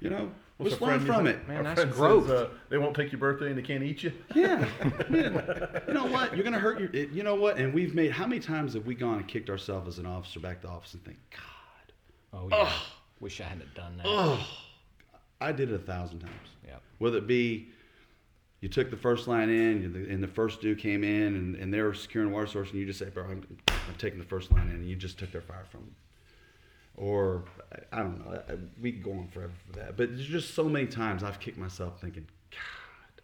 You know, What's let's learn from it. Man, Our that's friend growth. Says, uh, they won't take your birthday and they can't eat you. Yeah. yeah. You know what? You're gonna hurt your. it- You know what? And we've made. How many times have we gone and kicked ourselves as an officer back to office and think, God, Oh yeah. Wish I hadn't done that. oh, I did it a thousand times. Yeah. Whether it be you took the first line in, and the, and the first due came in, and, and they were securing water source, and you just say, "Bro, I'm, I'm taking the first line in," and you just took their fire from them. Or I, I don't know. We could go on forever for that, but there's just so many times I've kicked myself thinking, "God,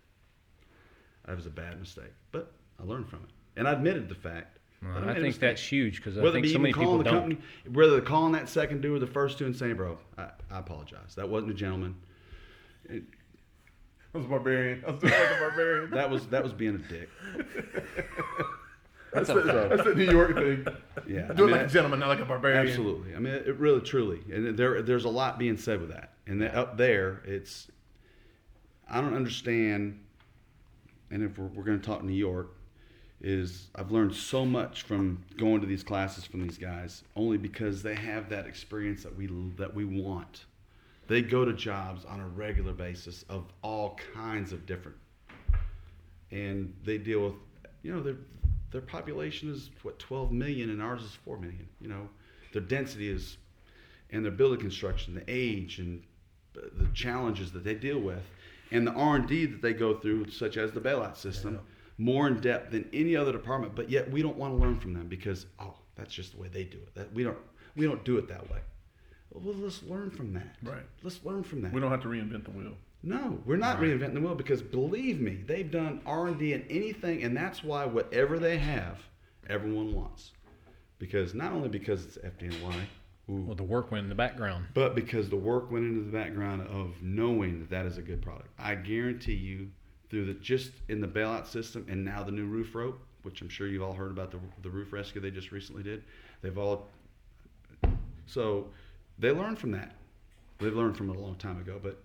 that was a bad mistake," but I learned from it, and I admitted the fact. Well, that and made I a think that's huge because I Whether think be so many even people calling the don't. company, whether they're calling that second due or the first two and saying, "Bro, I, I apologize. That wasn't a gentleman. I was a barbarian. I was doing like a barbarian. That was that was being a dick." That's, the, that's the New York thing. Yeah, Do I it like a gentleman, not like a barbarian. Absolutely. I mean, it really, truly, and there, there's a lot being said with that. And that up there, it's, I don't understand. And if we're, we're going to talk New York, is I've learned so much from going to these classes from these guys, only because they have that experience that we that we want. They go to jobs on a regular basis of all kinds of different, and they deal with, you know, their their population is what 12 million, and ours is 4 million. You know, their density is, and their building construction, the age, and the challenges that they deal with, and the R and D that they go through, such as the bailout system, more in depth than any other department. But yet we don't want to learn from them because oh, that's just the way they do it. That we don't we don't do it that way. Well, let's learn from that. Right. Let's learn from that. We don't have to reinvent the wheel. No, we're not reinventing the wheel because believe me, they've done R and D in anything, and that's why whatever they have, everyone wants. Because not only because it's FDNY, ooh, Well, the work went in the background. but because the work went into the background of knowing that that is a good product. I guarantee you, through the just in the bailout system and now the new roof rope, which I'm sure you've all heard about the the roof rescue they just recently did. They've all so they learned from that. They've learned from it a long time ago, but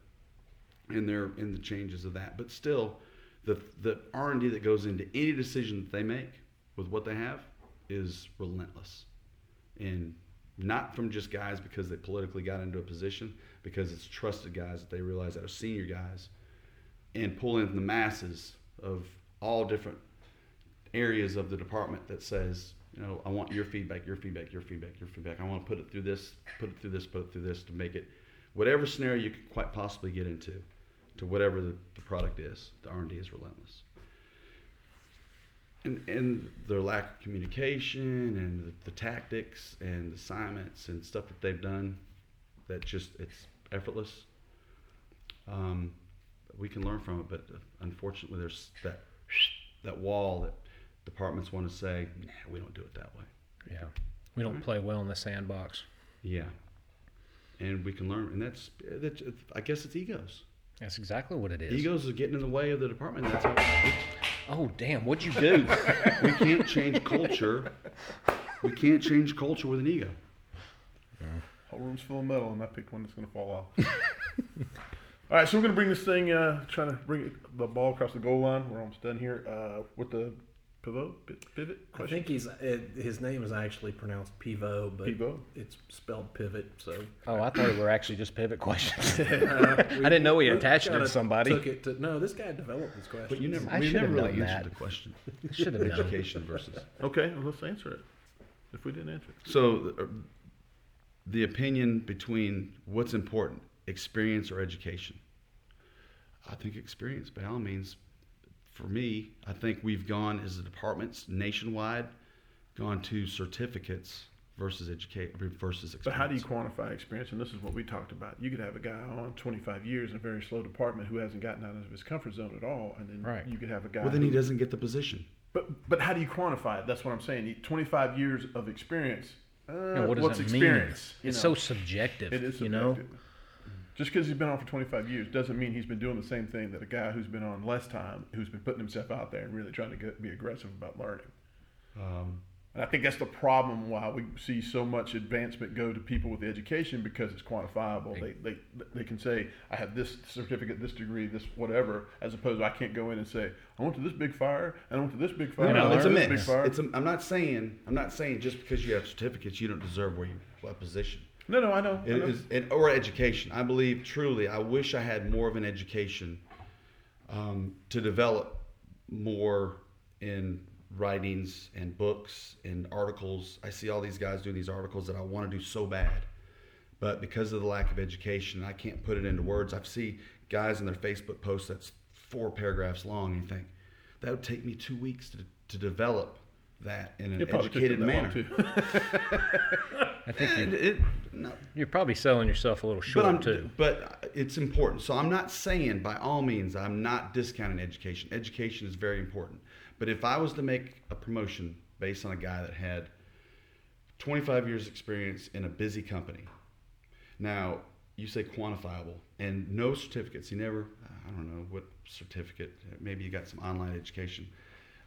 and they're in the changes of that. But still, the the R and D that goes into any decision that they make with what they have is relentless, and not from just guys because they politically got into a position, because it's trusted guys that they realize that are senior guys, and pull in the masses of all different areas of the department that says, you know, I want your feedback, your feedback, your feedback, your feedback. I want to put it through this, put it through this, put it through this to make it whatever scenario you could quite possibly get into, to whatever the, the product is. The R and D is relentless. And, and their lack of communication and the, the tactics and assignments and stuff that they've done that just it's effortless um, we can learn from it but uh, unfortunately there's that that wall that departments want to say nah, we don't do it that way Yeah. We don't play well in the sandbox. yeah and we can learn and that's, that's i guess it's egos That's exactly what it is. egos is getting in the way of the department that's how Oh, damn. What'd you do? we, we can't change culture we can't change culture with an ego Whole room's full of metal, and I picked one that's going to fall off. All right, so we're going to bring this thing, uh, trying to bring it, the ball across the goal line. We're almost done here uh, with the pivot. pi- Pivot. I think he's it, his name is actually pronounced Pivo, but Pivo? it's spelled pivot. So Oh, I thought it were actually just pivot questions. uh, we- I didn't know he we attached it to somebody. Took it to, no, this guy developed this question. but you never I we should never really known answered that. the question Should have education versus Okay, well, let's answer it. If we didn't answer it, So, uh, the opinion between what's important, experience or education? I think experience, by all means. For me, I think we've gone as a departments nationwide, gone to certificates versus educate versus experience. but how do you quantify experience? And this is what we talked about. You could have a guy on 25 years in a very slow department who hasn't gotten out of his comfort zone at all, and then Right. you could have a guy. Well, then he doesn't get the position. But but how do you quantify it? That's what I'm saying. 25 years of experience. Uh, Yeah, what does what's it experience? mean? You It's know? so subjective. It is You know. Just because he's been on for 25 years doesn't mean he's been doing the same thing that a guy who's been on less time, who's been putting himself out there and really trying to get, be aggressive about learning. Um, And I think that's the problem why we see so much advancement go to people with education because it's quantifiable. They, they, they can say, I have this certificate, this degree, this whatever, as opposed to I can't go in and say, I went to this big fire, and I went to this big fire, No, I it's a mix. It's a, I'm not saying I'm not saying just because you have certificates you don't deserve where you what position. No, no, I know. I It know. is, or education. I believe truly. I wish I had more of an education um, to develop more in writings and books and articles. I see all these guys doing these articles that I want to do so bad, but because of the lack of education, I can't put it into words. I see guys in their Facebook posts that's four paragraphs long, and you think that would take me two weeks to, to develop that in an It probably took educated them that long, manner. too. I think you're, it, no, you're probably selling yourself a little short but I'm, too. But it's important. So I'm not saying by all means I'm not discounting education. Education is very important. But if I was to make a promotion based on a guy that had 25 years experience in a busy company, now you say quantifiable and no certificates. He never, I don't know what certificate. Maybe you got some online education.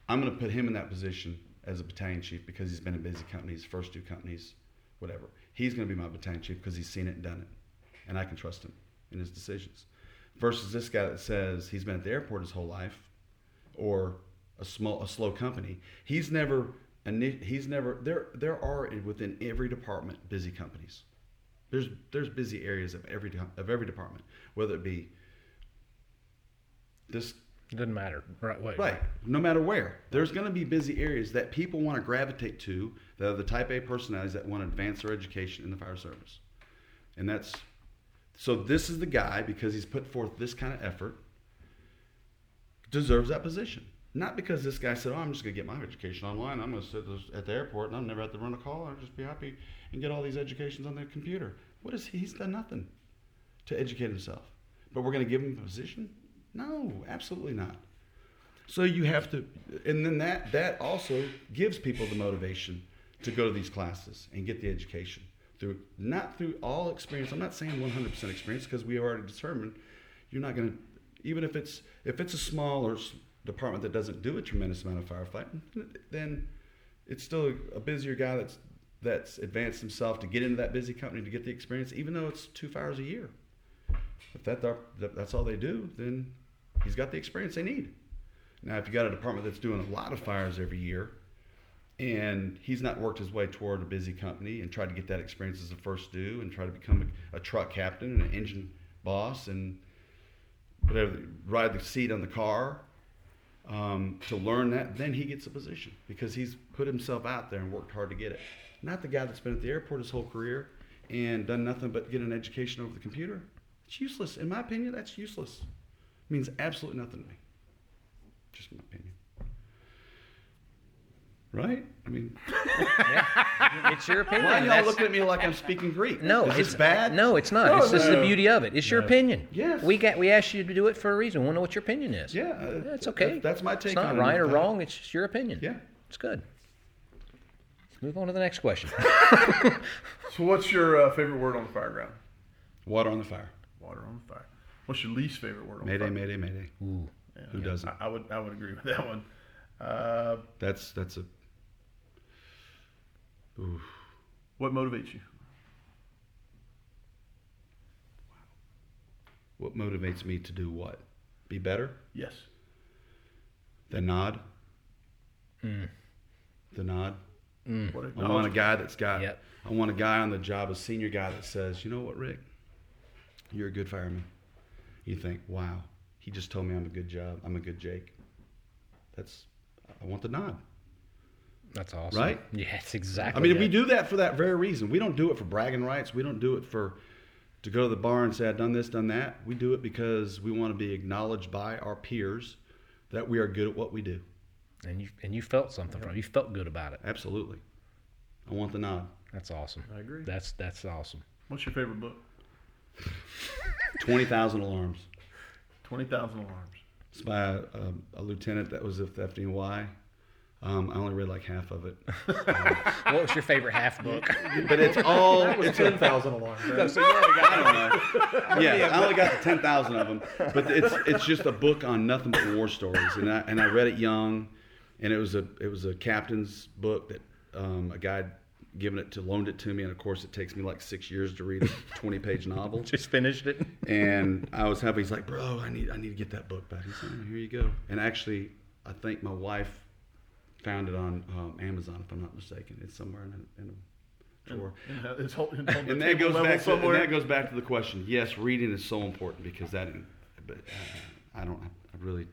I'm going to put him in that position as a battalion chief because he's been in busy companies, first two companies, whatever. He's going to be my battalion chief because he's seen it and done it, and I can trust him in his decisions. Versus this guy that says he's been at the airport his whole life, or a small, a slow company. He's never, he's never. There, there are within every department busy companies. There's, there's busy areas of every of every department, whether it be this It doesn't matter. Right way. Right. No matter where. There's going to be busy areas that people want to gravitate to that are the type A personalities that want to advance their education in the fire service. And that's so this is the guy because he's put forth this kind of effort deserves that position. Not because this guy said, "Oh, I'm just going to get my education online. I'm going to sit at the airport and I'll never have to run a call. I'll just be happy and get all these educations on the computer." What is he? He's done nothing to educate himself. But we're going to give him a position? No, absolutely not. So you have to, and then that that also gives people the motivation to go to these classes and get the education through not through all experience. I'm not saying 100% experience because we already determined you're not going to, even if it's if it's a smaller department that doesn't do a tremendous amount of firefighting, then it's still a busier guy that's that's advanced himself to get into that busy company to get the experience, even though it's two fires a year. If that that- that's all they do, then he's got the experience they need. Now, if you got a department that's doing a lot of fires every year, and he's not worked his way toward a busy company and tried to get that experience as a first due and try to become a, a truck captain and an engine boss and whatever, ride the seat on the car um, to learn that, then he gets a position because he's put himself out there and worked hard to get it. Not the guy that's been at the airport his whole career and done nothing but get an education over the computer. It's useless. In my opinion, that's useless. Means absolutely nothing to me. Just my opinion. Right? I mean, It's your opinion. why are y'all That's- looking at me like I'm speaking Greek? no, Is it's bad? No, it's not. No, it's just the beauty of it. It's your No. opinion. Yes. We got. We asked you to do it for a reason. We want to know what your opinion is. Yeah, uh, It's okay. that- that's my take It's not on right or wrong. It's just your opinion. Yeah. It's good. Let's move on to the next question. So, what's your uh, favorite word on the fire ground? Water on the fire. Water on the fire. What's your least favorite word on Mayday, the fire? mayday, mayday. Ooh. Yeah, Who doesn't? I, I would I would agree with that one. Uh, That's that's a. Oof. what motivates you? What motivates me to do what? Be better? Yes. The nod. Mm. The nod. What I want a guy that's got. Yep. I want a guy on the job, a senior guy that says, "You know what, Rick? You're a good fireman." You think, "Wow, he just told me I'm a good job. I'm a good Jake." That's. I want the nod. That's awesome. Right? Yeah, it's exactly. I mean, it. we do that for that very reason. We don't do it for bragging rights. We don't do it for to go to the bar and say I've done this, done that. We do it because we want to be acknowledged by our peers that we are good at what we do. And you and you felt something from it. You felt good about it. Absolutely. I want the nod. That's awesome. I agree. That's that's awesome. What's your favorite book? Twenty thousand alarms. Twenty thousand alarms. It's by a, a, a lieutenant that was with FDNY. Um, I only read like half of it, What was your favorite half book? but it's all it's ten thousand alarms. Right? I don't know. Yeah, I only got ten thousand of them, but it's it's just a book on nothing but war stories, and I and I read it young, and it was a it was a captain's book that um, a guy had given it to loaned it to me, and of course it takes me like six years to read a twenty page novel. Just finished it. And I was happy. He's like, bro, I need I need to get that book back. He said, "Oh, here you go. And actually, I think my wife found it on um, Amazon, if I'm not mistaken. It's somewhere in a, in a drawer. And it's hold- it's on the And that goes level back. To, and that goes back to the question. Yes, reading is so important because that. But uh, I don't. I really.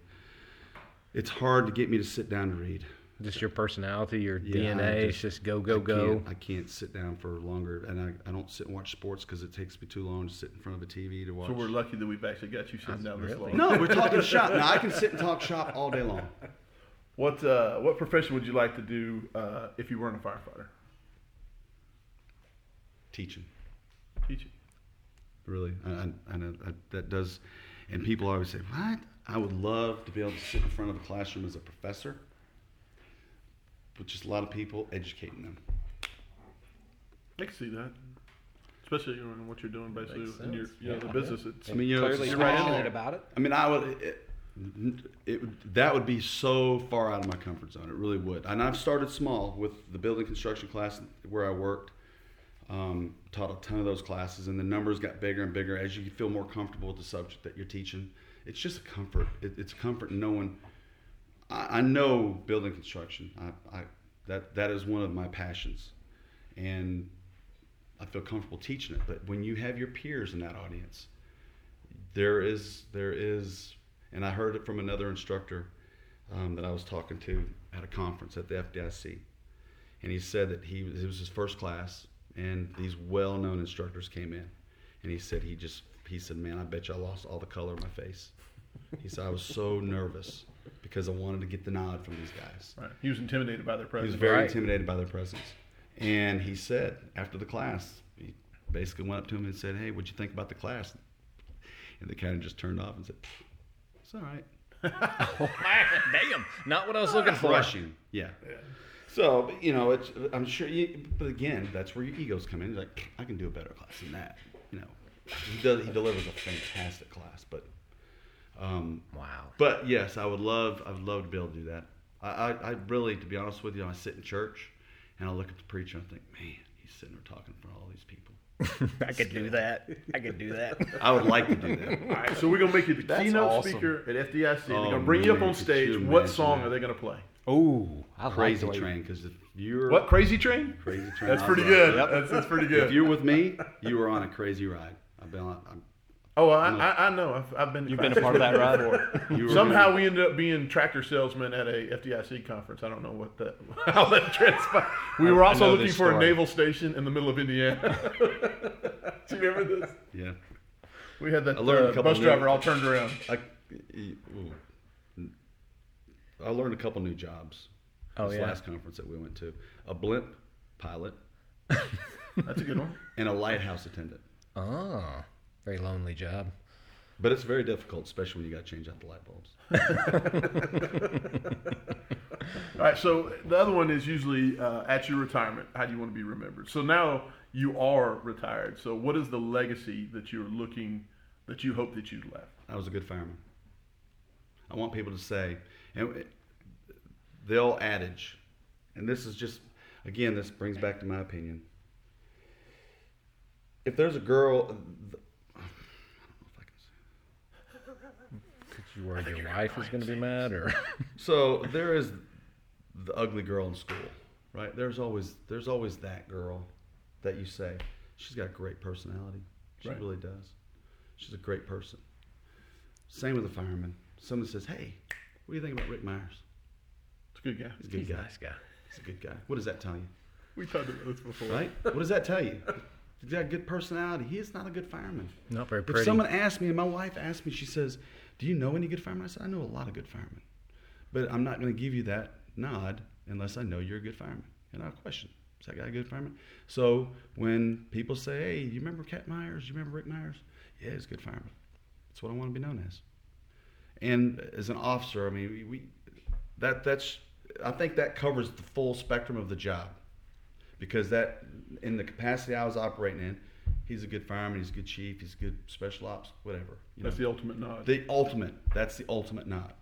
It's hard to get me to sit down to read. Just your personality, your Yeah, I DNA. it's just- just go, go, I go. Can't, I can't sit down for longer, and I, I don't sit and watch sports because it takes me too long to sit in front of a TV to watch. So we're lucky that we've actually got you sitting down this really- long. no, we're talking shop now. I can sit and talk shop all day long. What uh, what profession would you like to do uh, if you weren't a firefighter? Teaching. Teaching. really. I, I, I know that does, and people always say, "What?" I would love to be able to sit in front of a classroom as a professor, with just a lot of people educating them. I can see that, especially in what you're doing basically Makes in your sense. you know, the business. It's I mean, you know, it's Clearly a small- passionate about it. I mean, I would. It, it would, that would be so far out of my comfort zone. It really would. And I've started small with the building construction class where I worked. Um, taught a ton of those classes, and the numbers got bigger and bigger as you feel more comfortable with the subject that you're teaching. It's just a comfort. It, it's a comfort in knowing. I, I know building construction. I, I that that is one of my passions, and I feel comfortable teaching it. But when you have your peers in that audience, there is there is and i heard it from another instructor um, that i was talking to at a conference at the fdic and he said that he it was his first class and these well-known instructors came in. And he said he just he said man i bet you i lost all the color in my face. He said i was so nervous because i wanted to get the nod from these guys right. He was intimidated by their presence. he was very Right. intimidated by their presence. And he said after the class, he basically went up to him and said, "Hey, what'd you think about the class?" And they kind of just turned off and said, "It's all right." oh, Damn, not what I was looking for. Crushing, yeah. So you know, it's I'm sure. You, but again, that's where your egos come in. You're like, I can do a better class than that. You know, he does. He delivers a fantastic class, but. Um, Wow. But yes, I would love, I would love to be able to do that. I, I, I really, to be honest with you, I sit in church and I look at the preacher and I think, man, he's sitting there talking in front of all these people. I could do that. I could do that. I would like to do that. All right, so we're gonna make you the That's keynote awesome. speaker at FDIC. They're Oh, gonna bring you up man, on stage. What song that? are they gonna play? Oh, I Crazy like train, because if you're What Crazy Train? crazy train, That's pretty was good. yep. That's, that's pretty good. If you're with me, you were on a crazy ride. I've been on. I'm, oh, I, I, I know. I've, I've been. to You've been a part of that ride? before. you were Somehow we ended up being tractor salesmen at a FDIC conference. I don't know what that how that transpired. We were I also know looking for a naval station in the middle of Indiana. Do you remember this? Yeah. We had that I a uh, couple bus new- driver all turned around. I, ooh. I learned a couple new jobs. Oh, this yeah. last conference that we went to, a blimp pilot That's a good one. and a lighthouse attendant. Oh, very lonely job. But it's very difficult, especially when you got to change out the light bulbs. All right, so the other one is usually uh, at your retirement. How do you want to be remembered? So now you are retired. So what is the legacy that you're looking, that you hope that you left? I was a good fireman. I want people to say, and the old adage, and this is just, again, this brings back to my opinion. If there's a girl, I don't know if I can say Did you worry your wife is going to be mad, or So there is the ugly girl in school, right? There's always there's always that girl that you say she's got a great personality. She Right. really does. She's a great person. Same with the fireman. Someone says, "Hey, what do you think about Rick Myers? It's a good guy. He's a good he's guy. nice guy? He's a good guy. What does that tell you, We talked about this before. right? what does that tell you? He's got a good personality. He is not a good fireman. Not very If pretty. someone asked me, and my wife asked me, she says, "Do you know any good firemen?" I said, "I know a lot of good firemen, but I'm not going to give you that nod unless I know you're a good fireman." And I'll question, "Is that guy a good fireman?" So when people say, "Hey, you remember Cat Myers? You remember Rick Myers?" Yeah, he's a good fireman. That's what I want to be known as. And as an officer, I mean, we, we that that's I think that covers the full spectrum of the job, because that in the capacity I was operating in, he's a good fireman, he's a good chief, he's a good special ops, whatever. You That's know, the ultimate nod. the ultimate. That's the ultimate nod.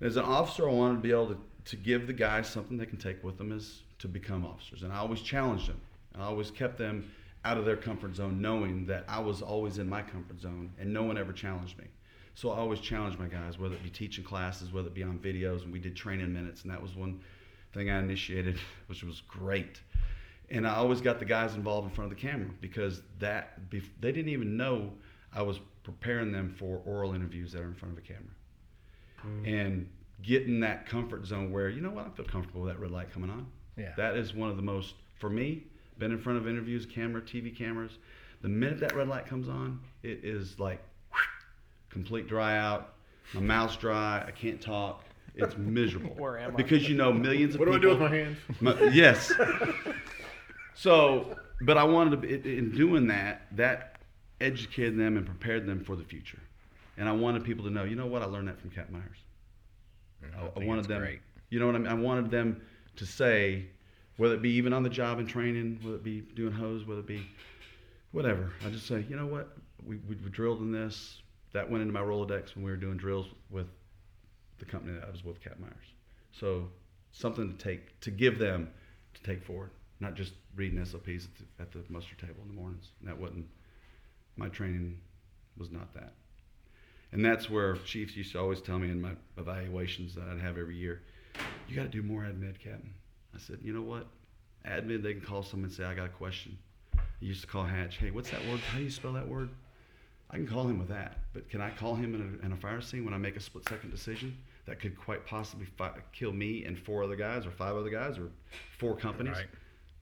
As an officer, I wanted to be able to, to give the guys something they can take with them is to become officers, and I always challenged them. I always kept them out of their comfort zone, knowing that I was always in my comfort zone, and no one ever challenged me. So I always challenged my guys, whether it be teaching classes, whether it be on videos, and we did training minutes, and that was one thing I initiated, which was great. And I always got the guys involved in front of the camera because that they didn't even know I was preparing them for oral interviews that are in front of a camera hmm. and getting that comfort zone where you know what I feel comfortable with that red light coming on. Yeah. That is one of the most for me. Been in front of interviews, camera, TV cameras. The minute that red light comes on, it is like complete dry out. My mouth's dry. I can't talk. It's miserable. Where am I? Because you know millions of what do I people. do with my hands? My- yes. So, but I wanted to, in doing that, that educated them and prepared them for the future. And I wanted people to know, you know what, I learned that from Cat Myers. Mm-hmm. I, I think wanted them, great. you know what I mean? I wanted them to say, whether it be even on the job and training, whether it be doing hose, whether it be whatever. I just say, you know what, we, we, we drilled in this. That went into my Rolodex when we were doing drills with the company that I was with, Cat Myers. So something to take, to give them to take forward, not just reading SOPs at the, at the muster table in the mornings. And that wasn't, my training was not that. And that's where chiefs used to always tell me in my evaluations that I'd have every year, you got to do more admin, Captain. I said, you know what? Admin, they can call someone and say, I got a question. I used to call Hatch, hey, what's that word? How do you spell that word? I can call him with that, but can I call him in a, in a fire scene when I make a split second decision that could quite possibly fi- kill me and four other guys, or five other guys, or four companies? Right.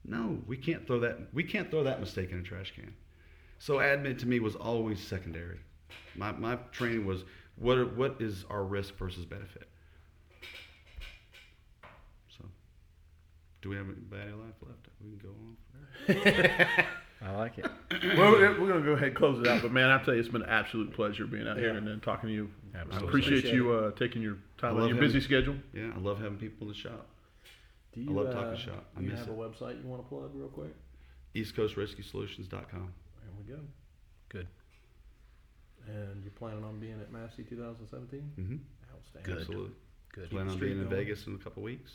No, we can't throw that. We can't throw that mistake in a trash can. So admin to me was always secondary. My my training was what what is our risk versus benefit. So, do we have any battery life left? We can go on. I like it. well, we're we're gonna go ahead and close it out. But man, I tell you, it's been an absolute pleasure being out here and then talking to you. I Absolutely. appreciate, Appreciate you uh, taking your time out of your having- busy schedule. Yeah, I love having people in the shop. Do I love talking shop. I Do you miss have it. a website you want to plug real quick? EastCoastRescueSolutions.com. There we go. Good. And you're planning on being at Massey 2017? Mm-hmm. Outstanding. Good. Absolutely. Good. Plan on streak being in going. Vegas in a couple weeks.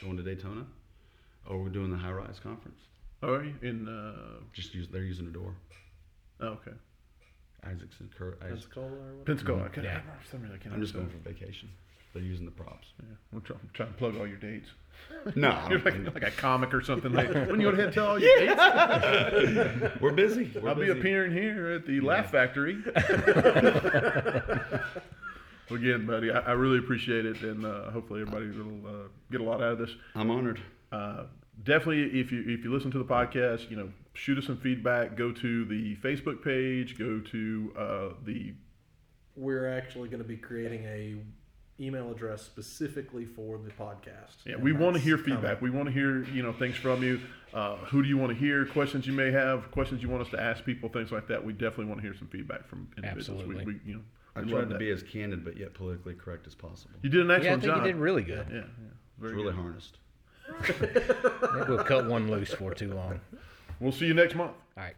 Going to Daytona. Or we're doing the High Rise Conference. All right, in uh, Just use they're using the door. oh, okay, Isaacson, Kurt. Isaac. Pensacola or what? Pensacola. I can't, Yeah. for some reason I can't I'm just going understand. for vacation. They're using the props. Yeah, I'm trying, I'm trying to plug all your dates. No, I You're like, like a comic or something. Like, when you go ahead and tell all your dates, we're busy. We're I'll be appearing here at the Laugh Factory. again, buddy, I, I really appreciate it, and uh, hopefully everybody will uh, get a lot out of this. I'm honored. Uh, definitely, if you if you listen to the podcast, you know, shoot us some feedback. Go to the Facebook page. Go to uh, the We're actually going to be creating a email address specifically for the podcast. Yeah, And we want to that's hear coming. feedback. We want to hear, you know, things from you. Uh, who do you want to hear? Questions you may have, questions you want us to ask people, things like that. We definitely want to hear some feedback from individuals. Absolutely. We, we, you know, I we tried to be as candid but yet politically correct as possible. You did an Yeah, I excellent think job. you did really good. Yeah, yeah, It's very really good. harnessed. I think we'll cut one loose for too long. We'll see you next month. All right.